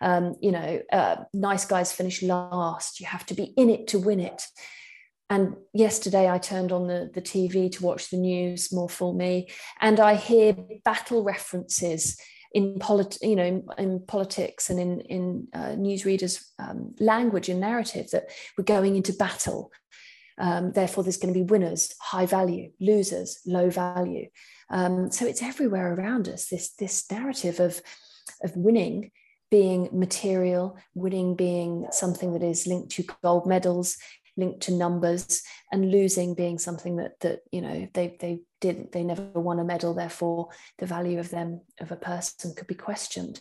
[SPEAKER 4] Um, you know, uh, nice guys finish last. You have to be in it to win it. And yesterday I turned on the, the TV to watch the news, more for me, and I hear battle references in polit- you know, in, in, politics and in, in uh, newsreaders' um, language and narrative that we're going into battle. Um, therefore, there's going to be winners, high value, losers, low value. Um, so it's everywhere around us. This this narrative of of winning being material, winning being something that is linked to gold medals, linked to numbers and losing being something that that you know they they did they never won a medal therefore the value of them of a person could be questioned.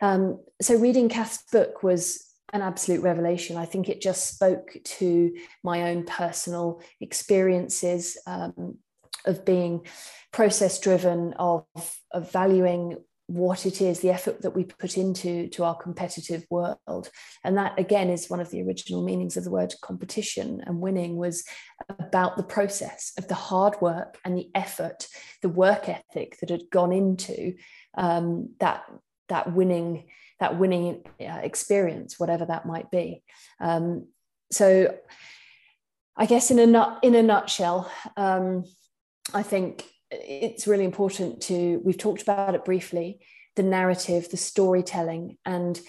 [SPEAKER 4] Um, so reading Cath's book was an absolute revelation. I think it just spoke to my own personal experiences um, of being process driven of of valuing what it is the effort that we put into to our competitive world. And that again is one of the original meanings of the word competition and winning was about the process of the hard work and the effort the work ethic that had gone into um, that that winning that winning uh, experience whatever that might be. Um, so i guess in a in a nutshell um, i think it's really important to we've talked about it briefly the narrative the storytelling and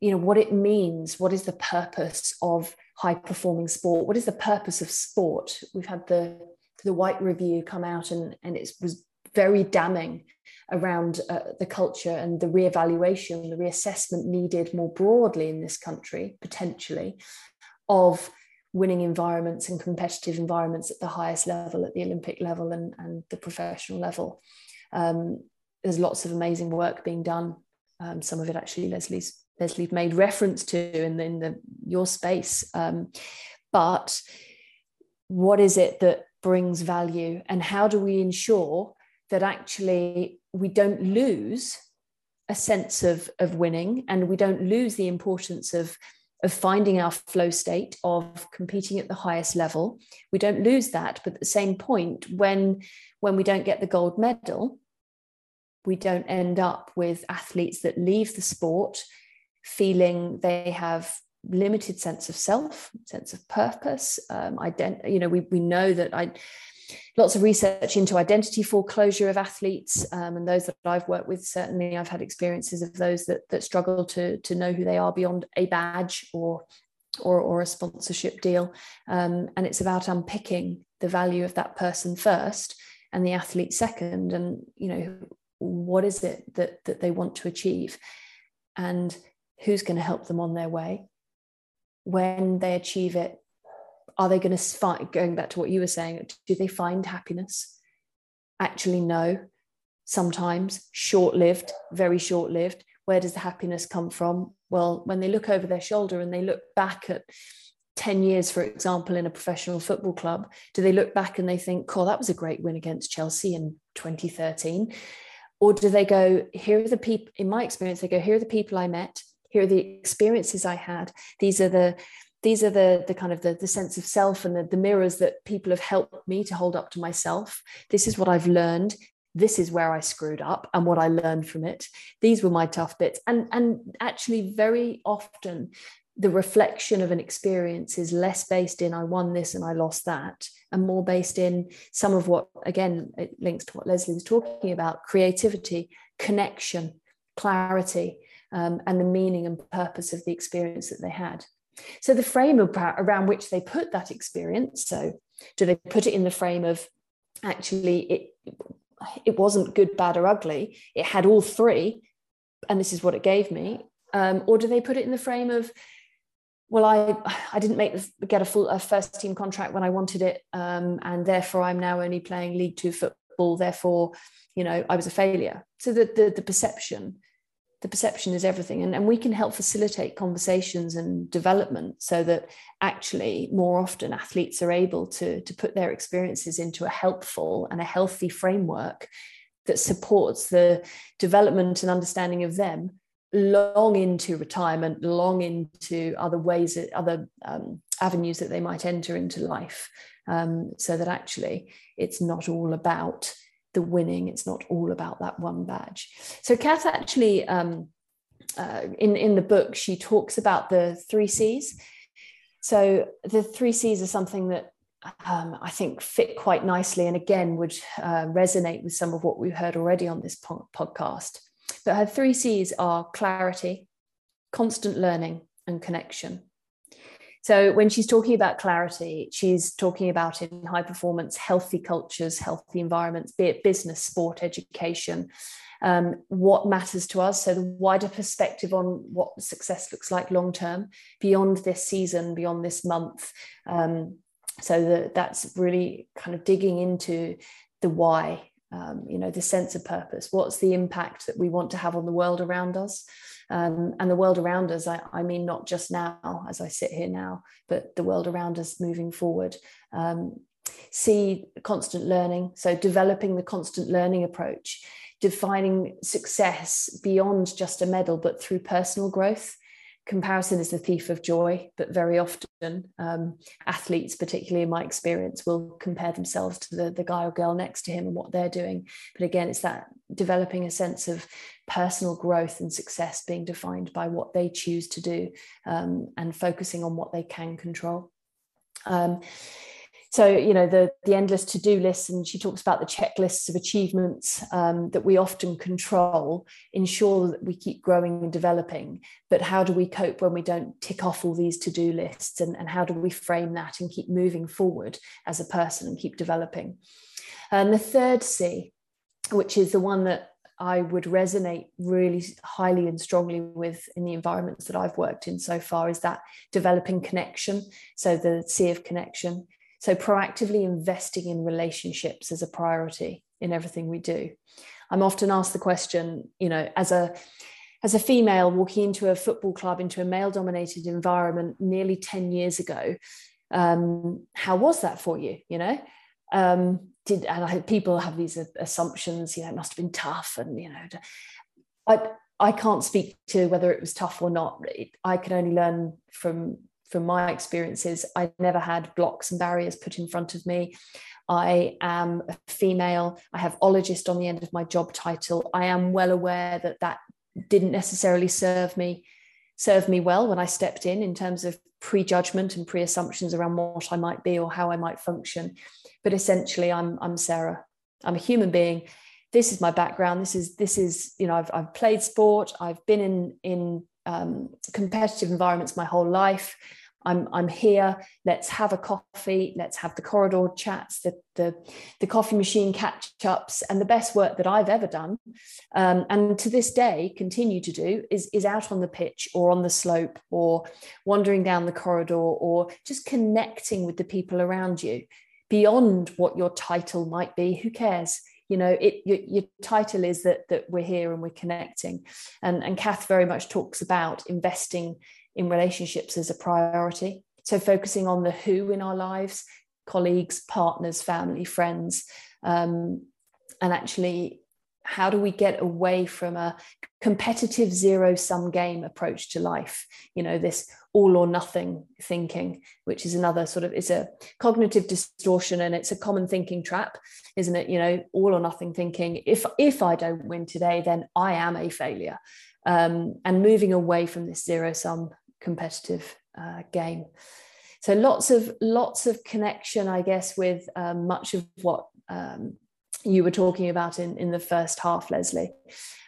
[SPEAKER 4] you know what it means. What is the purpose of high performing sport? What is the purpose of sport? We've had the the Whyte Review come out and and it was very damning around uh, the culture and the reevaluation the reassessment needed more broadly in this country potentially of winning environments and competitive environments at the highest level, at the Olympic level and, and the professional level. Um, there's lots of amazing work being done. Um, some of it actually Lesley's Lesley made reference to in, the, in the your space. Um, but what is it that brings value, and how do we ensure that actually we don't lose a sense of of winning, and we don't lose the importance of of finding our flow state of competing at the highest level. We don't lose that but at the same point when when we don't get the gold medal we don't end up with athletes that leave the sport feeling they have limited sense of self sense of purpose um, ident- you know we, we know that i lots of research into identity foreclosure of athletes um, and those that I've worked with certainly I've had experiences of those that that struggle to to know who they are beyond a badge or or, or a sponsorship deal. Um, and it's about unpicking the value of that person first and the athlete second and you know what is it that that they want to achieve and who's going to help them on their way when they achieve it are they going to find going back to what you were saying do they find happiness? Actually no. Sometimes short lived very short lived where does the happiness come from? Well when they look over their shoulder and they look back at 10 years, for example, in a professional football club, do they look back and they think, oh, that was a great win against Chelsea in 2013? Or do they go, here are the people, in my experience, they go, here are the people I met, here are the experiences I had. These are the these are the the kind of the, the sense of self and the, the mirrors that people have helped me to hold up to myself. This is what I've learned this is where I screwed up and what I learned from it. These were my tough bits. And, and actually, very often, the reflection of an experience is less based in I won this and I lost that, and more based in some of what, again, it links to what Lesley was talking about creativity, connection, clarity, um, and the meaning and purpose of the experience that they had. So, the frame around which they put that experience, so do they put it in the frame of actually it, it wasn't good, bad, or ugly, it had all three, and this is what it gave me? Um, or do they put it in the frame of well, I I didn't make get a full a first team contract when I wanted it, um, and therefore I'm now only playing League Two football. Therefore, you know, I was a failure. So the the, the perception, the perception is everything, and and we can help facilitate conversations and development so that actually more often athletes are able to to put their experiences into a helpful and a healthy framework that supports the development and understanding of them long into retirement, long into other ways, other um, avenues that they might enter into life, um, so that actually it's not all about the winning. It's not all about that one badge. So Cath actually, um, uh, in in the book, she talks about the three C's. So the three C's are something that um, I think fit quite nicely, and again would uh, resonate with some of what we've heard already on this po- podcast. But her three C's are clarity, constant learning, and connection. So when she's talking about clarity, she's talking about in high performance, healthy cultures, healthy environments, be it business, sport, education, um, what matters to us. So the wider perspective on what success looks like long term, beyond this season, beyond this month. Um, so that that's really kind of digging into the why um, you know the sense of purpose what's the impact that we want to have on the world around us um, and the world around us I, I, mean not just now as i sit here now but the world around us moving forward. Um, C constant learning. So developing the constant learning approach defining success beyond just a medal but through personal growth. Comparison is the thief of joy, but very often um, athletes, particularly in my experience, will compare themselves to the, the guy or girl next to him and what they're doing. But again, it's that developing a sense of personal growth and success being defined by what they choose to do um, and focusing on what they can control. Um, so you know the the endless to-do lists and she talks about the checklists of achievements um, that we often control ensure that we keep growing and developing but how do we cope when we don't tick off all these to-do lists and, and how do we frame that and keep moving forward as a person and keep developing and the third c which is the one that I would resonate really highly and strongly with in the environments that I've worked in so far is that developing connection. So the C of connection. So, proactively investing in relationships as a priority in everything we do. I'm often asked the question, you know, as a as a female walking into a football club, into a male dominated environment nearly 10 years ago, um, how was that for you? You know, um, did, and I, people have these assumptions, you know, it must have been tough. And, you know, I, I can't speak to whether it was tough or not. It, I can only learn from from my experiences, I never had blocks and barriers put in front of me. I am a female. I have ologist on the end of my job title. I am well aware that that didn't necessarily serve me serve me well when I stepped in in terms of prejudgment and pre-assumptions around what I might be or how I might function. But essentially, I'm I'm Sarah. I'm a human being. This is my background. This is this is you know I've I've played sport. I've been in in um, competitive environments my whole life. I'm I'm here. Let's have a coffee. Let's have the corridor chats, the the, the coffee machine catch ups, and the best work that I've ever done, um, and to this day continue to do is is out on the pitch or on the slope or wandering down the corridor or just connecting with the people around you beyond what your title might be. Who cares? you know it your, your, title is that that we're here and we're connecting and and Cath very much talks about investing in relationships as a priority. so focusing on the who in our lives colleagues partners family friends um, and actually how do we get away from a competitive zero sum game approach to life? You know this all or nothing thinking which is another sort of it's a cognitive distortion and it's a common thinking trap isn't it? You know all or nothing thinking. If if i don't win today then i am a failure. Um, and moving away from this zero sum competitive uh, game so lots of lots of connection i guess with um, much of what um, you were talking about in, in the first half, Lesley.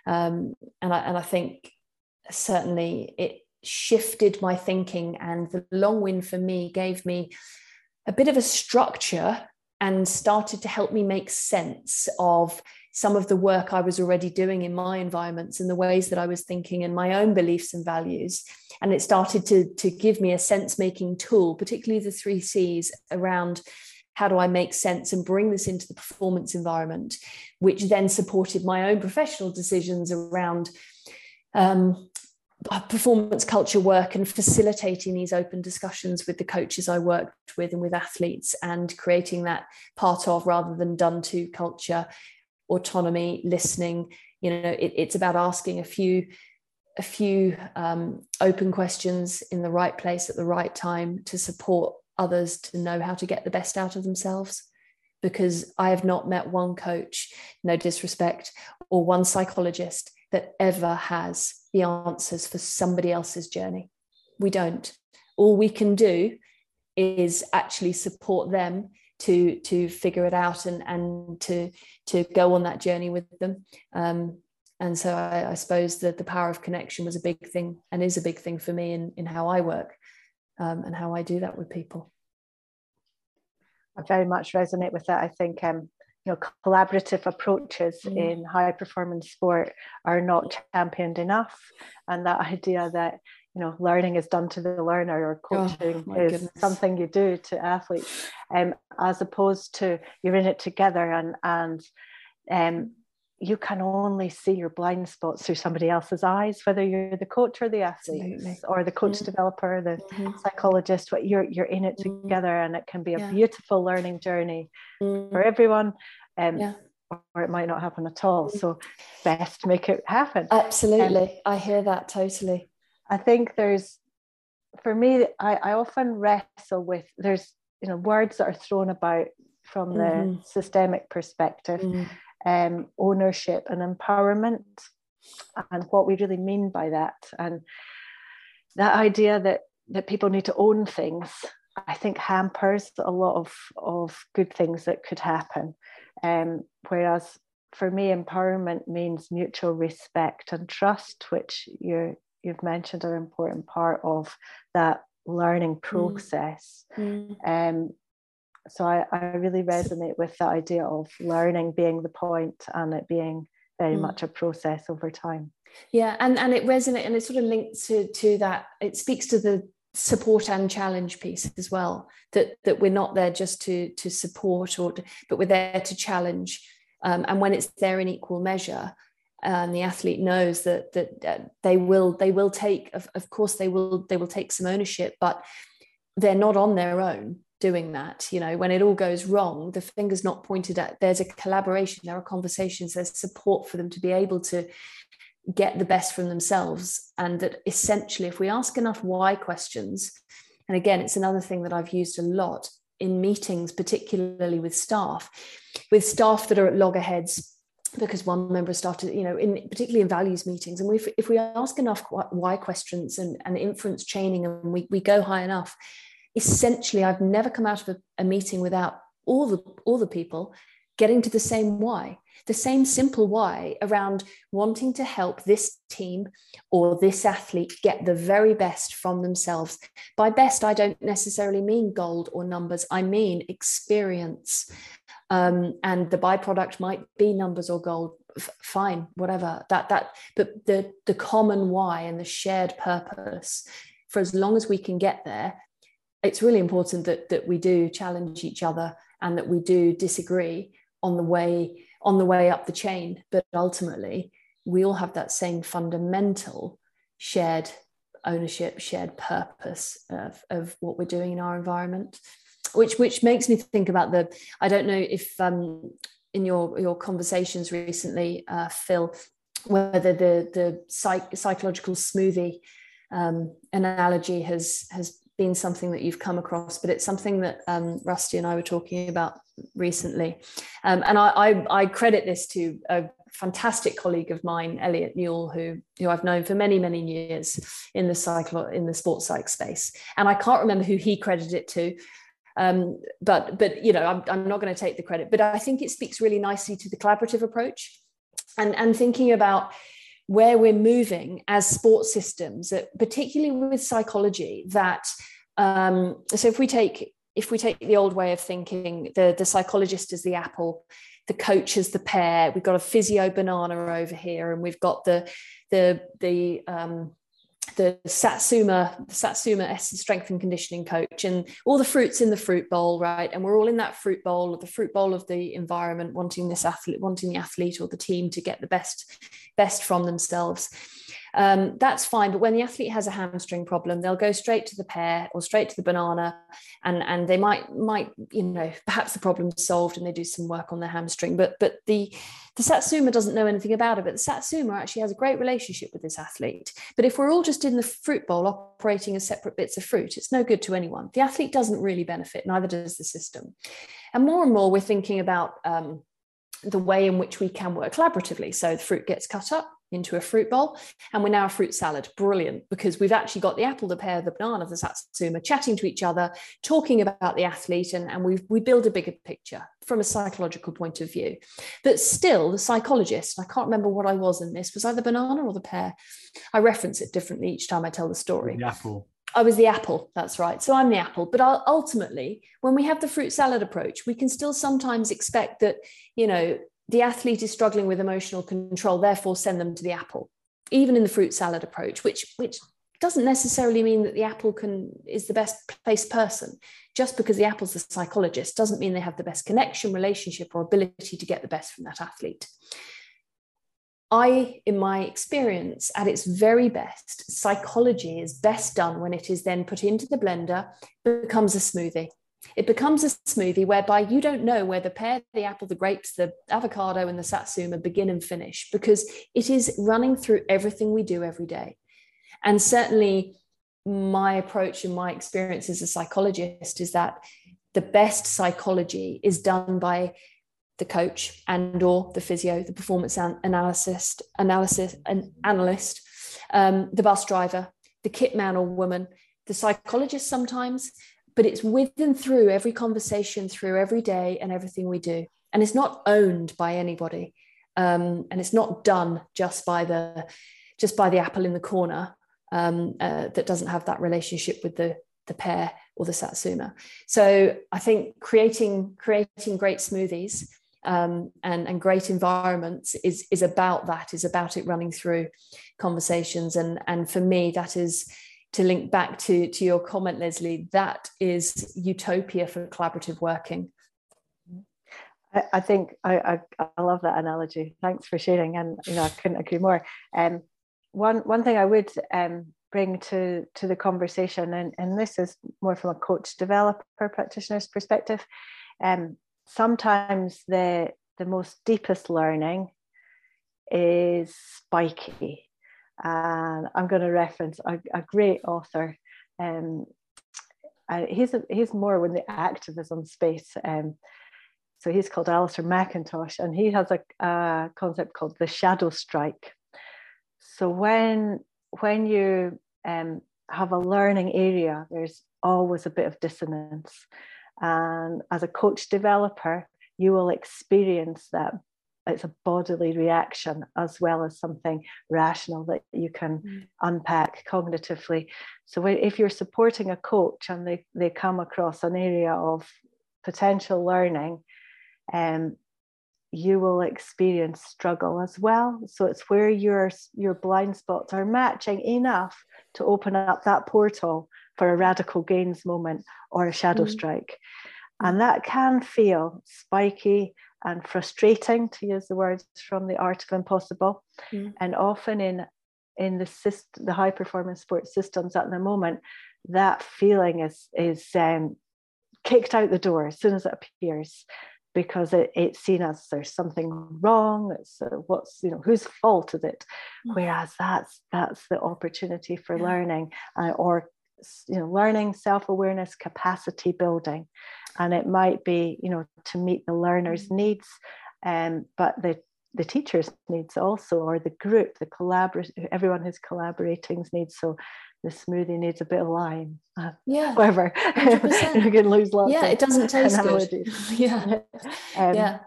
[SPEAKER 4] Um, and, I, and I think certainly it shifted my thinking, and the long win for me gave me a bit of a structure and started to help me make sense of some of the work I was already doing in my environments and the ways that I was thinking and my own beliefs and values. And it started to, to give me a sense making tool, particularly the three C's around how do I make sense and bring this into the performance environment, which then supported my own professional decisions around um, performance culture work and facilitating these open discussions with the coaches I worked with and with athletes and creating that part of rather than done to culture, autonomy, listening. You know, it, it's about asking a few a few um, open questions in the right place at the right time to support others to know how to get the best out of themselves because I have not met one coach, no disrespect, or one psychologist that ever has the answers for somebody else's journey. We don't. All we can do is actually support them to to figure it out and and to to go on that journey with them. Um, and so I, I suppose that the power of connection was a big thing and is a big thing for me in in how I work um, and how I do that with people.
[SPEAKER 3] I very much resonate with that. I think um, you know collaborative approaches mm. in high performance sport are not championed enough, and that idea that you know learning is done to the learner or oh, coaching oh, is goodness. something you do to athletes, um, as opposed to you're in it together and and um, you can only see your blind spots through somebody else's eyes, whether you're the coach or the athlete Absolutely. or the coach mm-hmm. developer, the mm-hmm. psychologist, what you're you're in it mm-hmm. together and it can be a yeah. beautiful learning journey mm-hmm. for everyone. Um, yeah. or it might not happen at all. Mm. So best make it happen.
[SPEAKER 4] Absolutely. Um, I hear that totally.
[SPEAKER 3] I think there's for me, I, I often wrestle with there's you know words that are thrown about from the mm-hmm. systemic perspective mm. um, ownership and empowerment and what we really mean by that. And that idea that that people need to own things i think hampers a lot of of good things that could happen. Um, whereas for me empowerment means mutual respect and trust which you you've mentioned are an important part of that learning mm. process mm. Um, so I, I really resonate with the idea of learning being the point and it being very mm. much a process over time
[SPEAKER 4] yeah and and it resonates and it sort of links to to that it speaks to the support and challenge piece as well that that we're not there just to to support or to, but we're there to challenge um, and when it's there in equal measure and the athlete knows that that uh, they will they will take of, of course they will they will take some ownership but they're not on their own doing that. You know when it all goes wrong the finger's not pointed at there's a collaboration there are conversations there's support for them to be able to get the best from themselves. And that essentially if we ask enough why questions and again it's another thing that i've used a lot in meetings particularly with staff with staff that are at loggerheads because one member of staff you know in particularly in values meetings and we if we ask enough why questions and, and inference chaining and we, we go high enough essentially I've never come out of a, a meeting without all the all the people getting to the same why the same simple why around wanting to help this team or this athlete get the very best from themselves. By best, I don't necessarily mean gold or numbers, I mean experience. Um, and the byproduct might be numbers or gold. F- fine, whatever. That that, but the the common why and the shared purpose. For as long as we can get there, it's really important that that we do challenge each other and that we do disagree on the way on the way up the chain but ultimately we all have that same fundamental shared ownership, shared purpose of, of what we're doing in our environment. Which which makes me think about the. I don't know if um, in your your conversations recently, uh, Phil, whether the the psych, psychological smoothie um, analogy has has been something that you've come across, but it's something that um, Rusty and I were talking about recently. Um, and I, I, I, credit this to a fantastic colleague of mine, Elliot Newell, who, who I've known for many, many years in the cycle in the sports psych space. And I can't remember who he credited it to. Um, but but you know I'm, I'm not going to take the credit but i think it speaks really nicely to the collaborative approach and and thinking about where we're moving as sports systems, particularly with psychology, that um, so if we take if we take the old way of thinking, the, the psychologist is the apple, the coach is the pear, we've got a physio banana over here, and we've got the the the um, the Satsuma, the Satsuma strength and conditioning coach, and all the fruits in the fruit bowl, right? And we're all in that fruit bowl, or the fruit bowl of the environment, wanting this athlete, wanting the athlete or the team to get the best, best from themselves um, that's fine. But when the athlete has a hamstring problem, they'll go straight to the pear or straight to the banana, and and they might might you know perhaps the problem's solved and they do some work on their hamstring. But but the the satsuma doesn't know anything about it. But the satsuma actually has a great relationship with this athlete. But if we're all just in the fruit bowl operating as separate bits of fruit, it's no good to anyone. The athlete doesn't really benefit, neither does the system. And more and more, we're thinking about um, the way in which we can work collaboratively. So the fruit gets cut up, into a fruit bowl and we're now a fruit salad brilliant because we've actually got the apple the pear the banana the satsuma chatting to each other talking about the athlete and, and we we build a bigger picture from a psychological point of view but still the psychologist i can't remember what i was in this was i the banana or the pear i reference it differently each time i tell the story
[SPEAKER 2] the apple
[SPEAKER 4] I was the apple. That's right. So I'm the apple. But ultimately, when we have the fruit salad approach, we can still sometimes expect that, you know, the athlete is struggling with emotional control, therefore send them to the apple, even in the fruit salad approach, which which doesn't necessarily mean that the apple can is the best placed person. Just because the apple's the psychologist doesn't mean they have the best connection, relationship, or ability to get the best from that athlete. I, in my experience, at its very best, psychology is best done when it is then put into the blender, becomes a smoothie. It becomes a smoothie whereby you don't know where the pear, the apple, the grapes, the avocado, and the satsuma begin and finish because it is running through everything we do every day. And certainly, my approach and my experience as a psychologist is that the best psychology is done by the coach and or the physio, the performance analyst, analysis and analyst, um, the bus driver, the kit man or woman, the psychologist sometimes, but it's with and through every conversation, through every day and everything we do. And it's not owned by anybody. Um, and it's not done just by the just by the apple in the corner um, uh, that doesn't have that relationship with the the pear or the satsuma. So I think creating creating great smoothies um, and, and great environments is is about that is about it running through conversations and and for me that is to link back to, to your comment, Lesley, that is utopia for collaborative working.
[SPEAKER 3] I, think I, I, I, love that analogy. Thanks for sharing, and you know I couldn't agree more. Um, one one thing I would um, bring to to the conversation, and, and this is more from a coach developer practitioner's perspective. Um, sometimes the the most deepest learning is spiky and I'm going to reference a, a great author. Um, he's a, he's more in the activism space. Um, so he's called Alastair McIntosh, and he has a, a concept called the shadow strike. So when when you um, have a learning area, there's always a bit of dissonance, and as a coach developer, you will experience that it's a bodily reaction as well as something rational that you can mm. unpack cognitively. So if you're supporting a coach and they, they come across an area of potential learning, um, you will experience struggle as well. So it's where your your blind spots are matching enough to open up that portal for a radical gains moment or a shadow mm. strike. And that can feel spiky and frustrating, to use the words from the Art of Impossible. Mm. And often in in the system, the high performance sports systems at the moment, that feeling is is um, kicked out the door as soon as it appears because it, it's seen as there's something wrong it's uh, what's you know whose fault is it mm. whereas that's that's the opportunity for yeah. learning uh, or you know learning self-awareness capacity building and it might be you know to meet the learner's mm. needs um, but the the teacher's needs also or the group the collaborate everyone who's collaborating's needs so the smoothie needs a bit of lime. Uh,
[SPEAKER 4] yeah.
[SPEAKER 3] Whatever. you can lose lots.
[SPEAKER 4] Yeah, it doesn't taste good. yeah. um, yeah.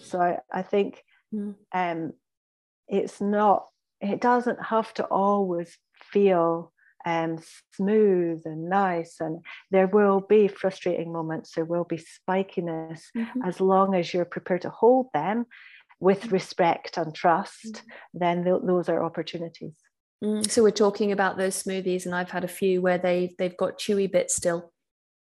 [SPEAKER 3] So I, I think mm. um, it's not, it doesn't have to always feel um, smooth and nice. And there will be frustrating moments, there will be spikiness, mm-hmm. as long as you're prepared to hold them with respect and trust, mm-hmm. then th- those are opportunities.
[SPEAKER 4] Mm, so we're talking about those smoothies, and I've had a few where they've they've got chewy bits still.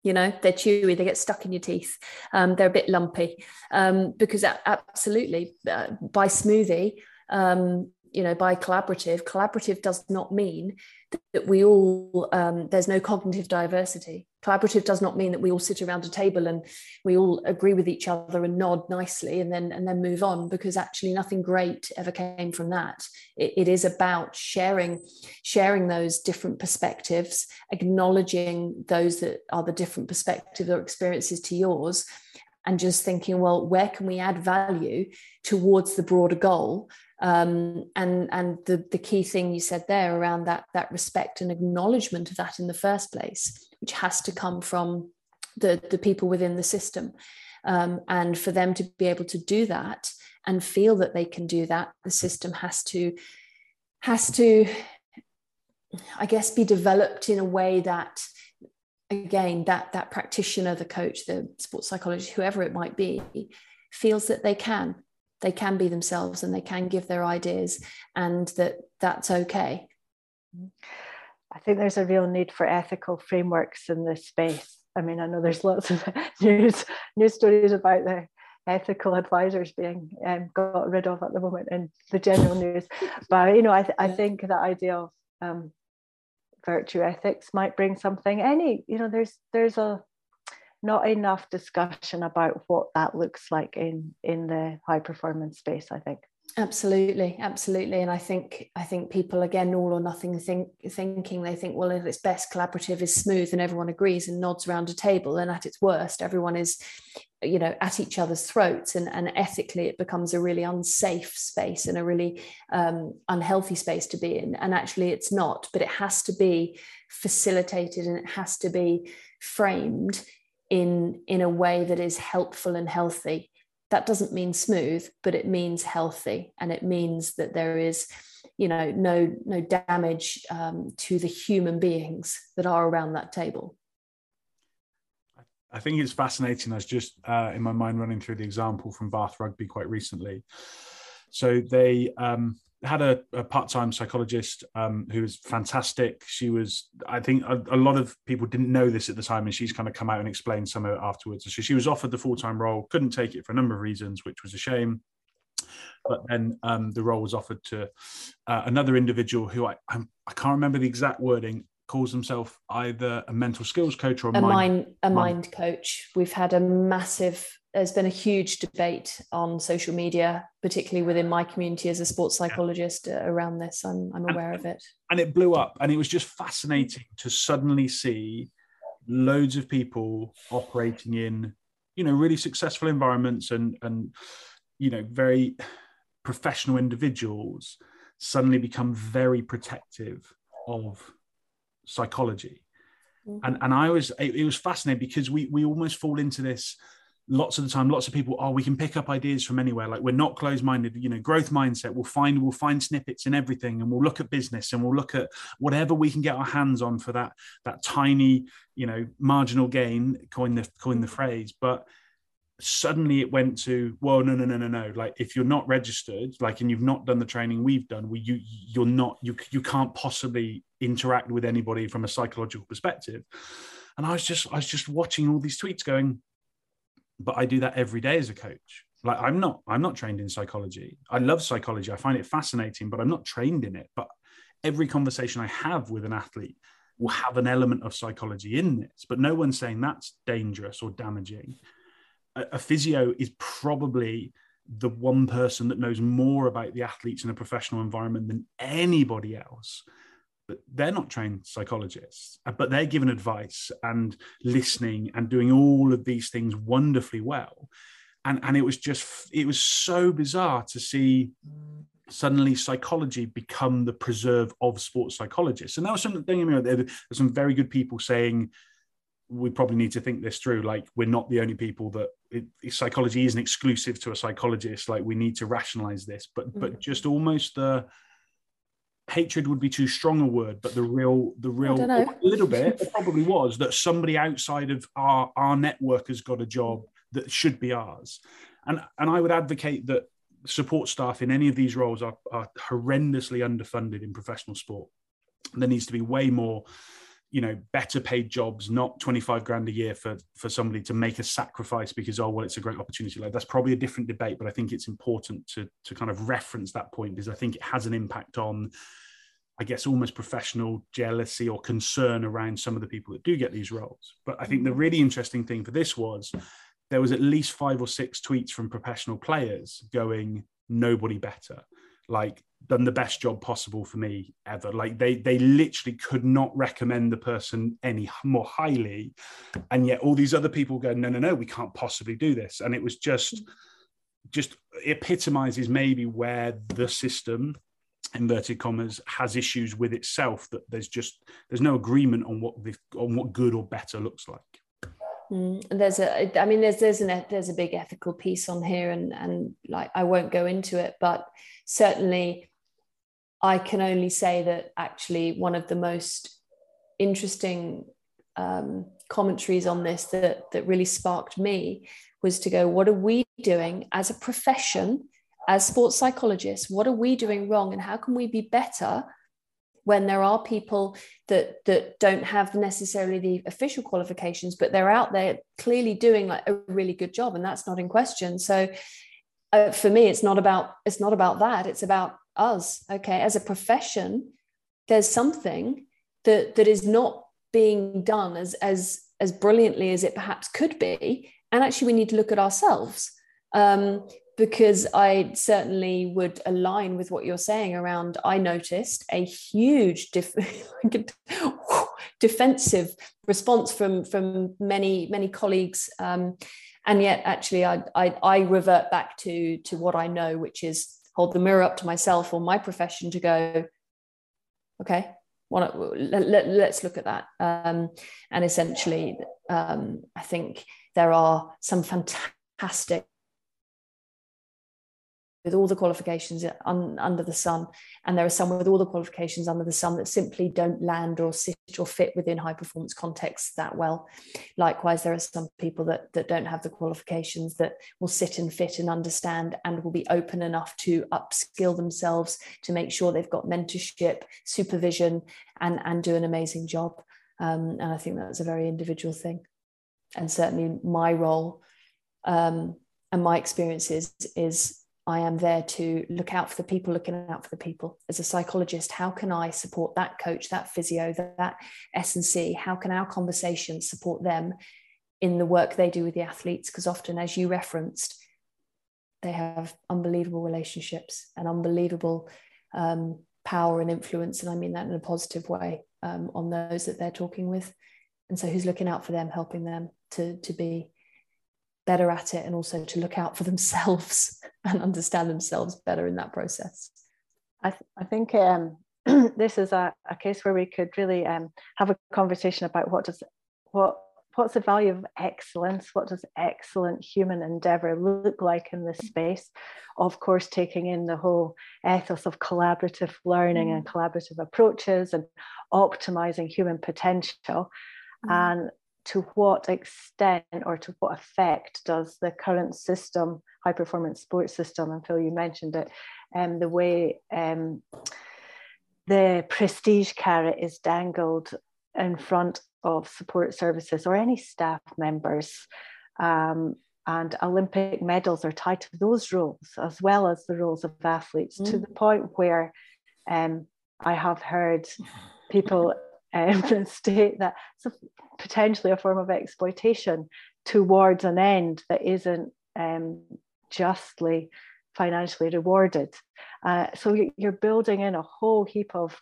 [SPEAKER 4] You know, they're chewy, they get stuck in your teeth. Um, they're a bit lumpy um, because absolutely uh, by smoothie, um, you know, by collaborative, collaborative does not mean that we all um, there's no cognitive diversity. Collaborative does not mean that we all sit around a table and we all agree with each other and nod nicely and then and then move on because actually nothing great ever came from that. It, it is about sharing sharing those different perspectives acknowledging those that are the different perspectives or experiences to yours and just thinking well where can we add value towards the broader goal um, and and the the key thing you said there around that that respect and acknowledgement of that in the first place, which has to come from the the people within the system, um, and for them to be able to do that and feel that they can do that, the system has to has to, I guess, be developed in a way that again that that practitioner the coach the sports psychologist whoever it might be feels that they can they can be themselves and they can give their ideas and that that's okay.
[SPEAKER 3] I think there's a real need for ethical frameworks in this space. I mean i know there's lots of news news stories about the ethical advisors being um, got rid of at the moment in the general news. But you know i, th- I think the idea of um, virtue ethics might bring something. Any you know there's there's a not enough discussion about what that looks like in in the high performance space i think.
[SPEAKER 4] Absolutely absolutely. And i think i think people again all or nothing think thinking they think well if it's best collaborative is smooth and everyone agrees and nods around a table. And at its worst everyone is you know at each other's throats. And, and ethically it becomes a really unsafe space and a really um, unhealthy space to be in. And actually it's not but it has to be facilitated and it has to be framed in in a way that is helpful and healthy that doesn't mean smooth but it means healthy and it means that there is you know no no damage um, to the human beings that are around that table
[SPEAKER 2] I think it's fascinating. I was just uh, in my mind running through the example from Bath Rugby quite recently. So they um, had a, a part-time psychologist um, who was fantastic. She was, I think, a, a, lot of people didn't know this at the time, and she's kind of come out and explained some of it afterwards. So she was offered the full-time role, couldn't take it for a number of reasons, which was a shame. But then um, the role was offered to uh, another individual who I, I I can't remember the exact wording calls himself either a mental skills coach or a,
[SPEAKER 4] a
[SPEAKER 2] mind,
[SPEAKER 4] mind a mind coach. We've had a massive there's been a huge debate on social media, particularly within my community as a sports psychologist uh, around this. I'm, I'm aware
[SPEAKER 2] and,
[SPEAKER 4] of it.
[SPEAKER 2] And it blew up. And it was just fascinating to suddenly see loads of people operating in, you know, really successful environments and, and you know, very professional individuals suddenly become very protective of psychology. Mm-hmm. And, and I was, it, it was fascinating because we, we almost fall into this lots of the time lots of people oh we can pick up ideas from anywhere. Like we're not closed minded you know growth mindset. We'll find we'll find snippets in everything and we'll look at business and we'll look at whatever we can get our hands on for that that tiny you know marginal gain coin the coin the phrase. But suddenly it went to well no no no no no. Like if you're not registered like and you've not done the training we've done we you you're not you you can't possibly interact with anybody from a psychological perspective. And i was just i was just watching all these tweets going but I do that every day as a coach. Like I'm not, I'm not trained in psychology. I love psychology. I find it fascinating, but I'm not trained in it. But every conversation I have with an athlete will have an element of psychology in this, but no one's saying that's dangerous or damaging. A, a physio is probably the one person that knows more about the athletes in a professional environment than anybody else but they're not trained psychologists but they're given advice and listening and doing all of these things wonderfully well. And and it was just it was so bizarre to see suddenly psychology become the preserve of sports psychologists. And that was something you know, there's some very good people saying we probably need to think this through. Like we're not the only people that it, psychology isn't exclusive to a psychologist. Like we need to rationalize this. But mm-hmm. but just almost the hatred would be too strong a word but the real the real a little bit probably was that somebody outside of our our network has got a job that should be ours. And and i would advocate that support staff in any of these roles are, are horrendously underfunded in professional sport. There needs to be way more you know better paid jobs not 25 grand a year for for somebody to make a sacrifice because oh well it's a great opportunity. Like that's probably a different debate but i think it's important to to kind of reference that point because i think it has an impact on i guess almost professional jealousy or concern around some of the people that do get these roles. But i think the really interesting thing for this was there was at least five or six tweets from professional players going nobody better. Like done the best job possible for me ever. Like they they literally could not recommend the person any more highly. And yet all these other people go no no no we can't possibly do this. And it was just just epitomizes maybe where the system inverted commas has issues with itself that there's just there's no agreement on what the on what good or better looks like.
[SPEAKER 4] Mm, there's a, I mean, there's there's an there's a big ethical piece on here, and and like I won't go into it, but certainly I can only say that actually one of the most interesting um, commentaries on this that that really sparked me was to go, what are we doing as a profession, as sports psychologists? What are we doing wrong, and how can we be better? when there are people that that don't have necessarily the official qualifications but they're out there clearly doing like a really good job and that's not in question so uh, for me it's not about it's not about that it's about us okay as a profession there's something that that is not being done as as as brilliantly as it perhaps could be and actually we need to look at ourselves um, because I certainly would align with what you're saying around. I noticed a huge def- defensive response from from many many colleagues, um, and yet actually I, I, I revert back to to what I know, which is hold the mirror up to myself or my profession to go, okay, let, let, let's look at that. Um, and essentially, um, I think there are some fantastic with all the qualifications un, under the sun, and there are some with all the qualifications under the sun that simply don't land or sit or fit within high performance contexts that well. Likewise, there are some people that, that don't have the qualifications that will sit and fit and understand and will be open enough to upskill themselves to make sure they've got mentorship, supervision, and, and do an amazing job. Um, and I think that's a very individual thing. And certainly my role um, and my experiences is I am there to look out for the people, looking out for the people. As a psychologist, how can I support that coach, that physio, that, that S&C? How can our conversations support them in the work they do with the athletes? Because often, as you referenced, they have unbelievable relationships and unbelievable um, power and influence. And I mean that in a positive way um, on those that they're talking with. And so, who's looking out for them, helping them to, to be better at it and also to look out for themselves and understand themselves better in that process.
[SPEAKER 3] I, th- I think um, this is a, a, case where we could really um, have a conversation about what does what what's the value of excellence what does excellent human endeavor look like in this space of course taking in the whole ethos of collaborative learning mm. and collaborative approaches and optimizing human potential mm. and to what extent or to what effect does the current system, high performance sports system, and Phil, you mentioned it, um, the way um, the prestige carrot is dangled in front of support services or any staff members. Um, and Olympic medals are tied to those roles as well as the roles of athletes mm. to the point where um, I have heard people um, state that it's potentially a form of exploitation towards an end that isn't um, justly financially rewarded. Uh, so you're building in a whole heap of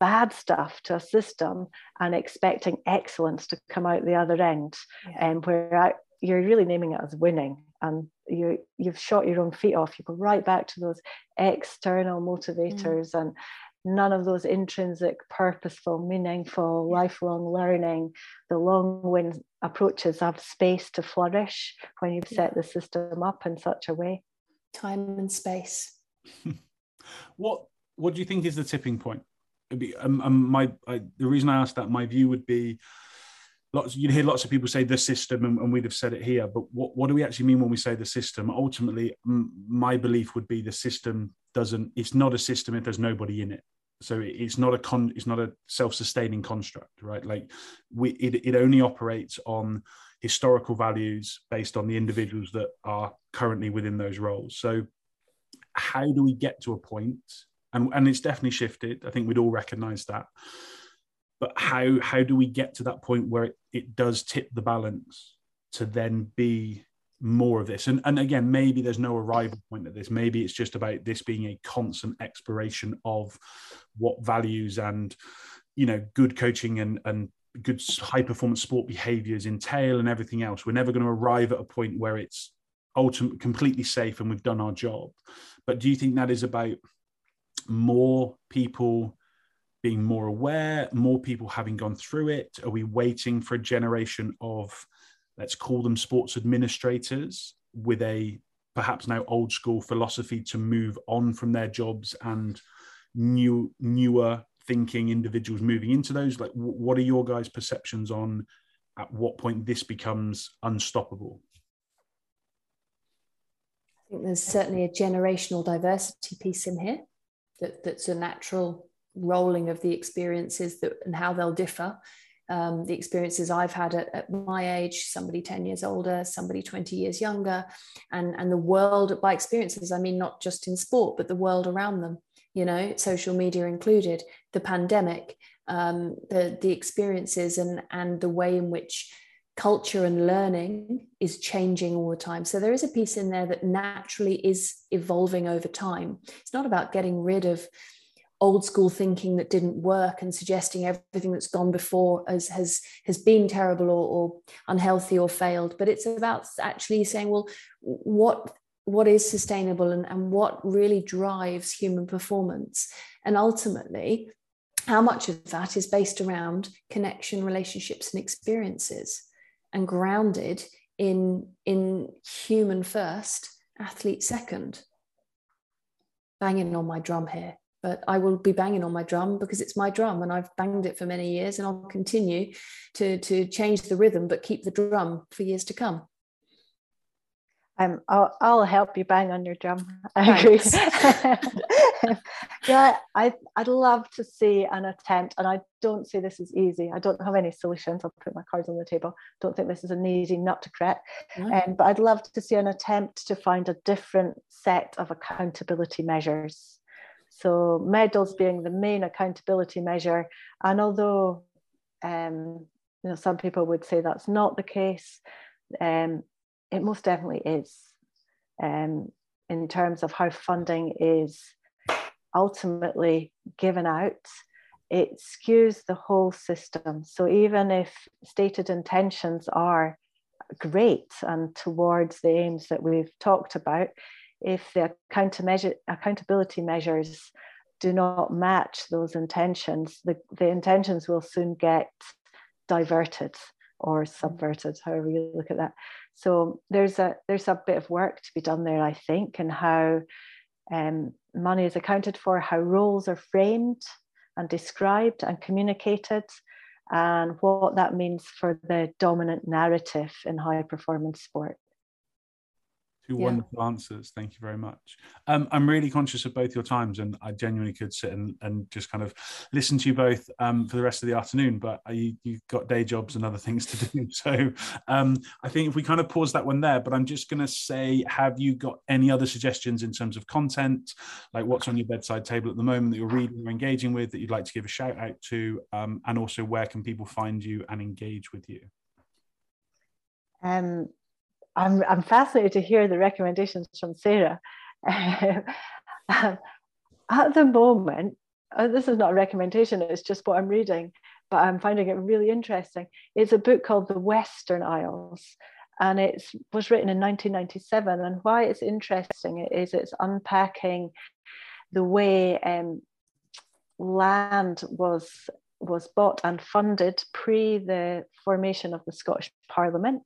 [SPEAKER 3] bad stuff to a system and expecting excellence to come out the other end, yeah. um, where I, you're really naming it as winning. And you, you've shot your own feet off. You go right back to those external motivators mm. and none of those intrinsic, purposeful, meaningful, lifelong learning, the long wind approaches have space to flourish when you've set the system up in such a way.
[SPEAKER 4] Time and space.
[SPEAKER 2] what What do you think is the tipping point? Be, um, um, my I, the reason I asked that, my view would be lots you'd hear lots of people say the system and, and, we'd have said it here but what, what do we actually mean when we say the system ultimately m- my belief would be the system doesn't it's not a system if there's nobody in it so it's not a con it's not a self-sustaining construct right? Like we it, it only operates on historical values based on the individuals that are currently within those roles. So how do we get to a point and and it's definitely shifted. I think we'd all recognize that. But how how do we get to that point where it, it does tip the balance to then be more of this. And, and again maybe there's no arrival point at this. Maybe it's just about this being a constant exploration of what values and you know good coaching and and good high performance sport behaviors entail and everything else. We're never going to arrive at a point where it's ultimately completely safe and we've done our job. But do you think that is about more people being more aware more people having gone through it? Are we waiting for a generation of let's call them sports administrators with a perhaps now old school philosophy to move on from their jobs and new newer thinking individuals moving into those. Like what are your guys perceptions on at what point this becomes unstoppable?
[SPEAKER 4] I think there's certainly a generational diversity piece in here that, that's a natural rolling of the experiences that and how they'll differ um, the experiences I've had at, at, my age, somebody 10 years older, somebody 20 years younger, and, and the world by experiences, I mean, not just in sport, but the world around them, you know, social media included, the pandemic, um, the, the experiences and, and the way in which culture and learning is changing all the time. So there is a piece in there that naturally is evolving over time. It's not about getting rid of old school thinking that didn't work and suggesting everything that's gone before as has has been terrible or, or unhealthy or failed. But it's about actually saying well what what is sustainable and, and what really drives human performance? And ultimately how much of that is based around connection relationships and experiences and grounded in in human first athlete second. Banging on my drum here but I will be banging on my drum because it's my drum and I've banged it for many years and I'll continue to, to change the rhythm but keep the drum for years to come.
[SPEAKER 3] Um, I'll, I'll help you bang on your drum. I agree. yeah, I, I'd love to see an attempt, and I don't say this is easy. I don't have any solutions. I'll put my cards on the table. Don't think this is an easy nut to crack. No. Um, but I'd love to see an attempt to find a different set of accountability measures so medals being the main accountability measure, and although um, you know some people would say that's not the case, um, it most definitely is. Um, in terms of how funding is ultimately given out, it skews the whole system. So even if stated intentions are great and towards the aims that we've talked about, if the accountability measures do not match those intentions, the, the intentions will soon get diverted or subverted, however you look at that. So there's a there's a bit of work to be done there, I think, and how um, money is accounted for, how roles are framed and described and communicated, and what that means for the dominant narrative in high performance sport.
[SPEAKER 2] Two yeah. wonderful answers. Thank you very much. Um, I'm really conscious of both your times, and I genuinely could sit and, and just kind of listen to you both um, for the rest of the afternoon. But you, have got day jobs and other things to do. So um, I think if we kind of pause that one there, but I'm just going to say, have you got any other suggestions in terms of content, like what's on your bedside table at the moment that you're reading or engaging with that you'd like to give a shout out to, um, and also where can people find you and engage with you?
[SPEAKER 3] Um, I'm, I'm fascinated to hear the recommendations from Sarah. at the moment, uh, this is not a recommendation, it's just what I'm reading, but I'm finding it really interesting. It's a book called The Western Isles, and it was written in 1997. And why it's interesting is it's unpacking the way um, land was was bought and funded pre the formation of the Scottish Parliament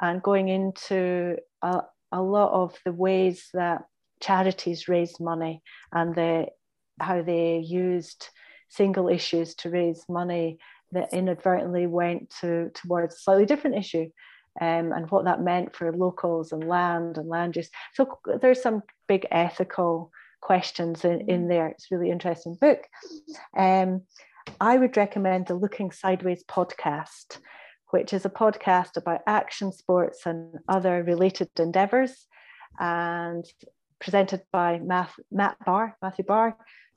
[SPEAKER 3] and going into a, a lot of the ways that charities raised money and the, how they used single issues to raise money that inadvertently went to towards a slightly different issue um, and what that meant for locals and land and land use. So there's some big ethical questions in, in there. It's really interesting book. Um, I would recommend the Looking Sideways podcast which is a podcast about action sports and other related endeavours, and presented by Matt, Matt Barr, Matthew Barr,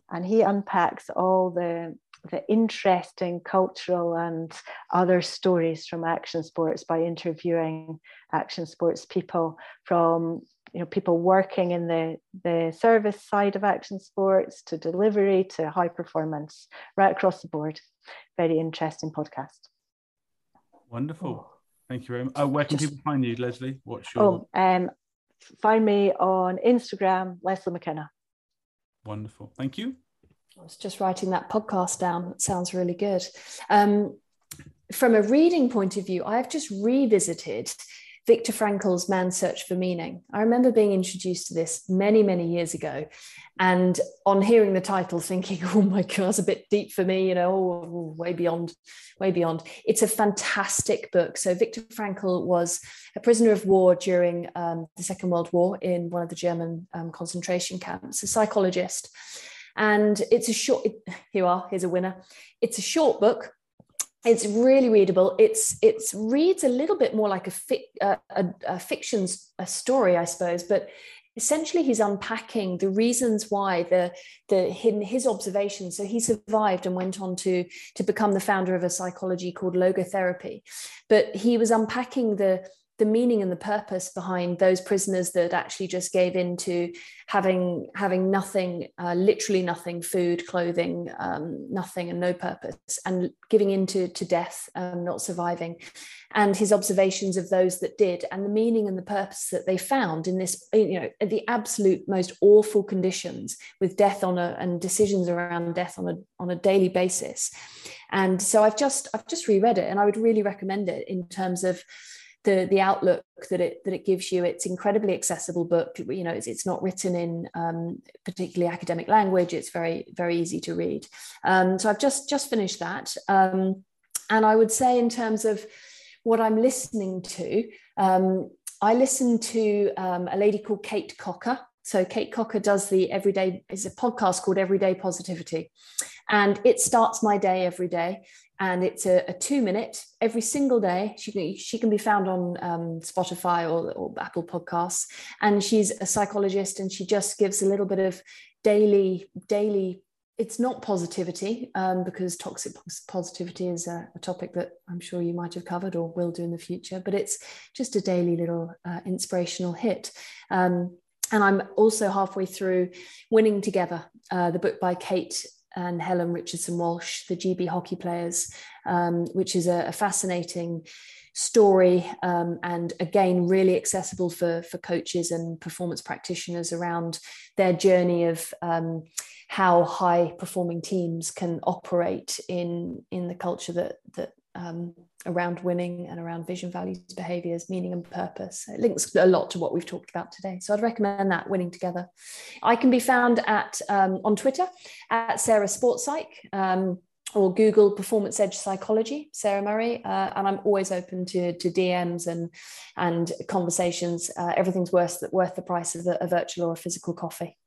[SPEAKER 3] and he unpacks all the the interesting cultural and other stories from action sports by interviewing action sports people from you know people working in the the service side of action sports to delivery to high performance right across the board. Very interesting podcast
[SPEAKER 2] Wonderful. Oh. Thank you very much. Uh, where can Just, people find you, Lesley? What's your?
[SPEAKER 3] Oh, um, find me on Instagram, Lesley McKenna.
[SPEAKER 2] Wonderful. Thank you.
[SPEAKER 4] I was just writing that podcast down. It sounds really good. Um, from a reading point of view, I've just revisited Viktor Frankl's Man's Search for Meaning. I remember being introduced to this many, many years ago. And on hearing the title, thinking, oh my God, it's a bit deep for me, you know, oh, way beyond, way beyond. It's a fantastic book. So, Viktor Frankl was a prisoner of war during um, the Second World War in one of the German um, concentration camps, a psychologist. And it's a short, here you are, here's a winner. It's a short book, it's really readable. It's it's reads a little bit more like a, fi- uh, a, a fiction's a story i suppose but essentially he's unpacking the reasons why the the hidden his observations so he survived and went on to to become the founder of a psychology called logotherapy. But he was unpacking the the meaning and the purpose behind those prisoners that actually just gave in to having having nothing uh, literally nothing food clothing um, nothing and no purpose and giving into to death um, not surviving. And his observations of those that did and the meaning and the purpose that they found in this you know the absolute most awful conditions with death on a and decisions around death on a on a daily basis. And so i've just i've just reread it and i would really recommend it in terms of the the outlook that it that it gives you. It's incredibly accessible book. You know, it's, it's not written in um, particularly academic language. It's very very easy to read. Um, so I've just just finished that, um, and I would say in terms of what I'm listening to, um, I listen to um, a lady called Kate Cocker. So Kate Cocker does the everyday is a podcast called Everyday Positivity, and it starts my day every day and it's a, a, two minute every single day. She can, she can be found on um, Spotify or, or, Apple Podcasts, and she's a psychologist, and she just gives a little bit of daily daily. It's not positivity um, because toxic positivity is a, a, topic that I'm sure you might have covered or will do in the future, but it's just a daily little uh, inspirational hit. Um, and I'm also halfway through Winning Together, uh, the book by Kate and Helen Richardson Walsh, the GB hockey players, um, which is a, a fascinating story um, and again really accessible for for coaches and performance practitioners around their journey of um, how high performing teams can operate in in the culture that that um, around winning and around vision, values, behaviors, meaning, and purpose. It links a lot to what we've talked about today. So I'd recommend that winning together. I can be found at um, on Twitter at Sarah Sports Psych. Um, or Google Performance Edge Psychology, Sarah Murray, uh, and I'm always open to, to DMs and and conversations. Uh, everything's worth worth the price of the, a virtual or a physical coffee.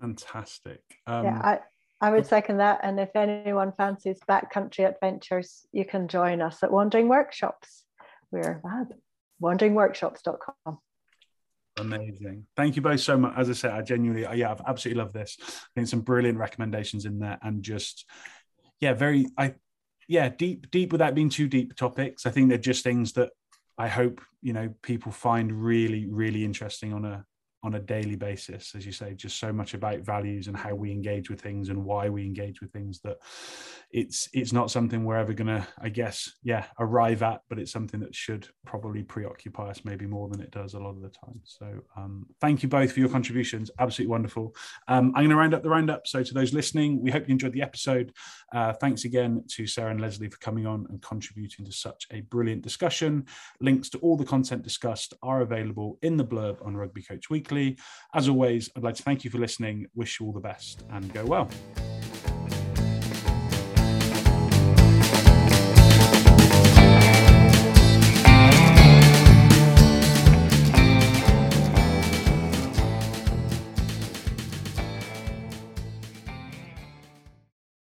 [SPEAKER 2] Fantastic. Um,
[SPEAKER 3] yeah, I, I would second that. And if anyone fancies backcountry adventures, you can join us at Wandering Workshops. We're at wanderingworkshops.com.
[SPEAKER 2] Amazing. Thank you both so much. As I said, I genuinely, yeah, I've absolutely loved this. I think some brilliant recommendations in there and just, yeah, very, I, yeah, deep, deep without being too deep topics. I think they're just things that I hope, you know, people find really, really interesting on a, on a daily basis as you say just so much about values and how we engage with things and why we engage with things that it's it's not something we're ever gonna i guess yeah arrive at but it's something that should probably preoccupy us maybe more than it does a lot of the time. So um, thank you both for your contributions. Absolutely wonderful. Um, i'm going to round up the roundup. So to those listening we hope you enjoyed the episode. Uh, thanks again to sarah and lesley for coming on and contributing to such a brilliant discussion. Links to all the content discussed are available in the blurb on rugby coach weekly as always i'd like to thank you for listening. Wish you all the best and go well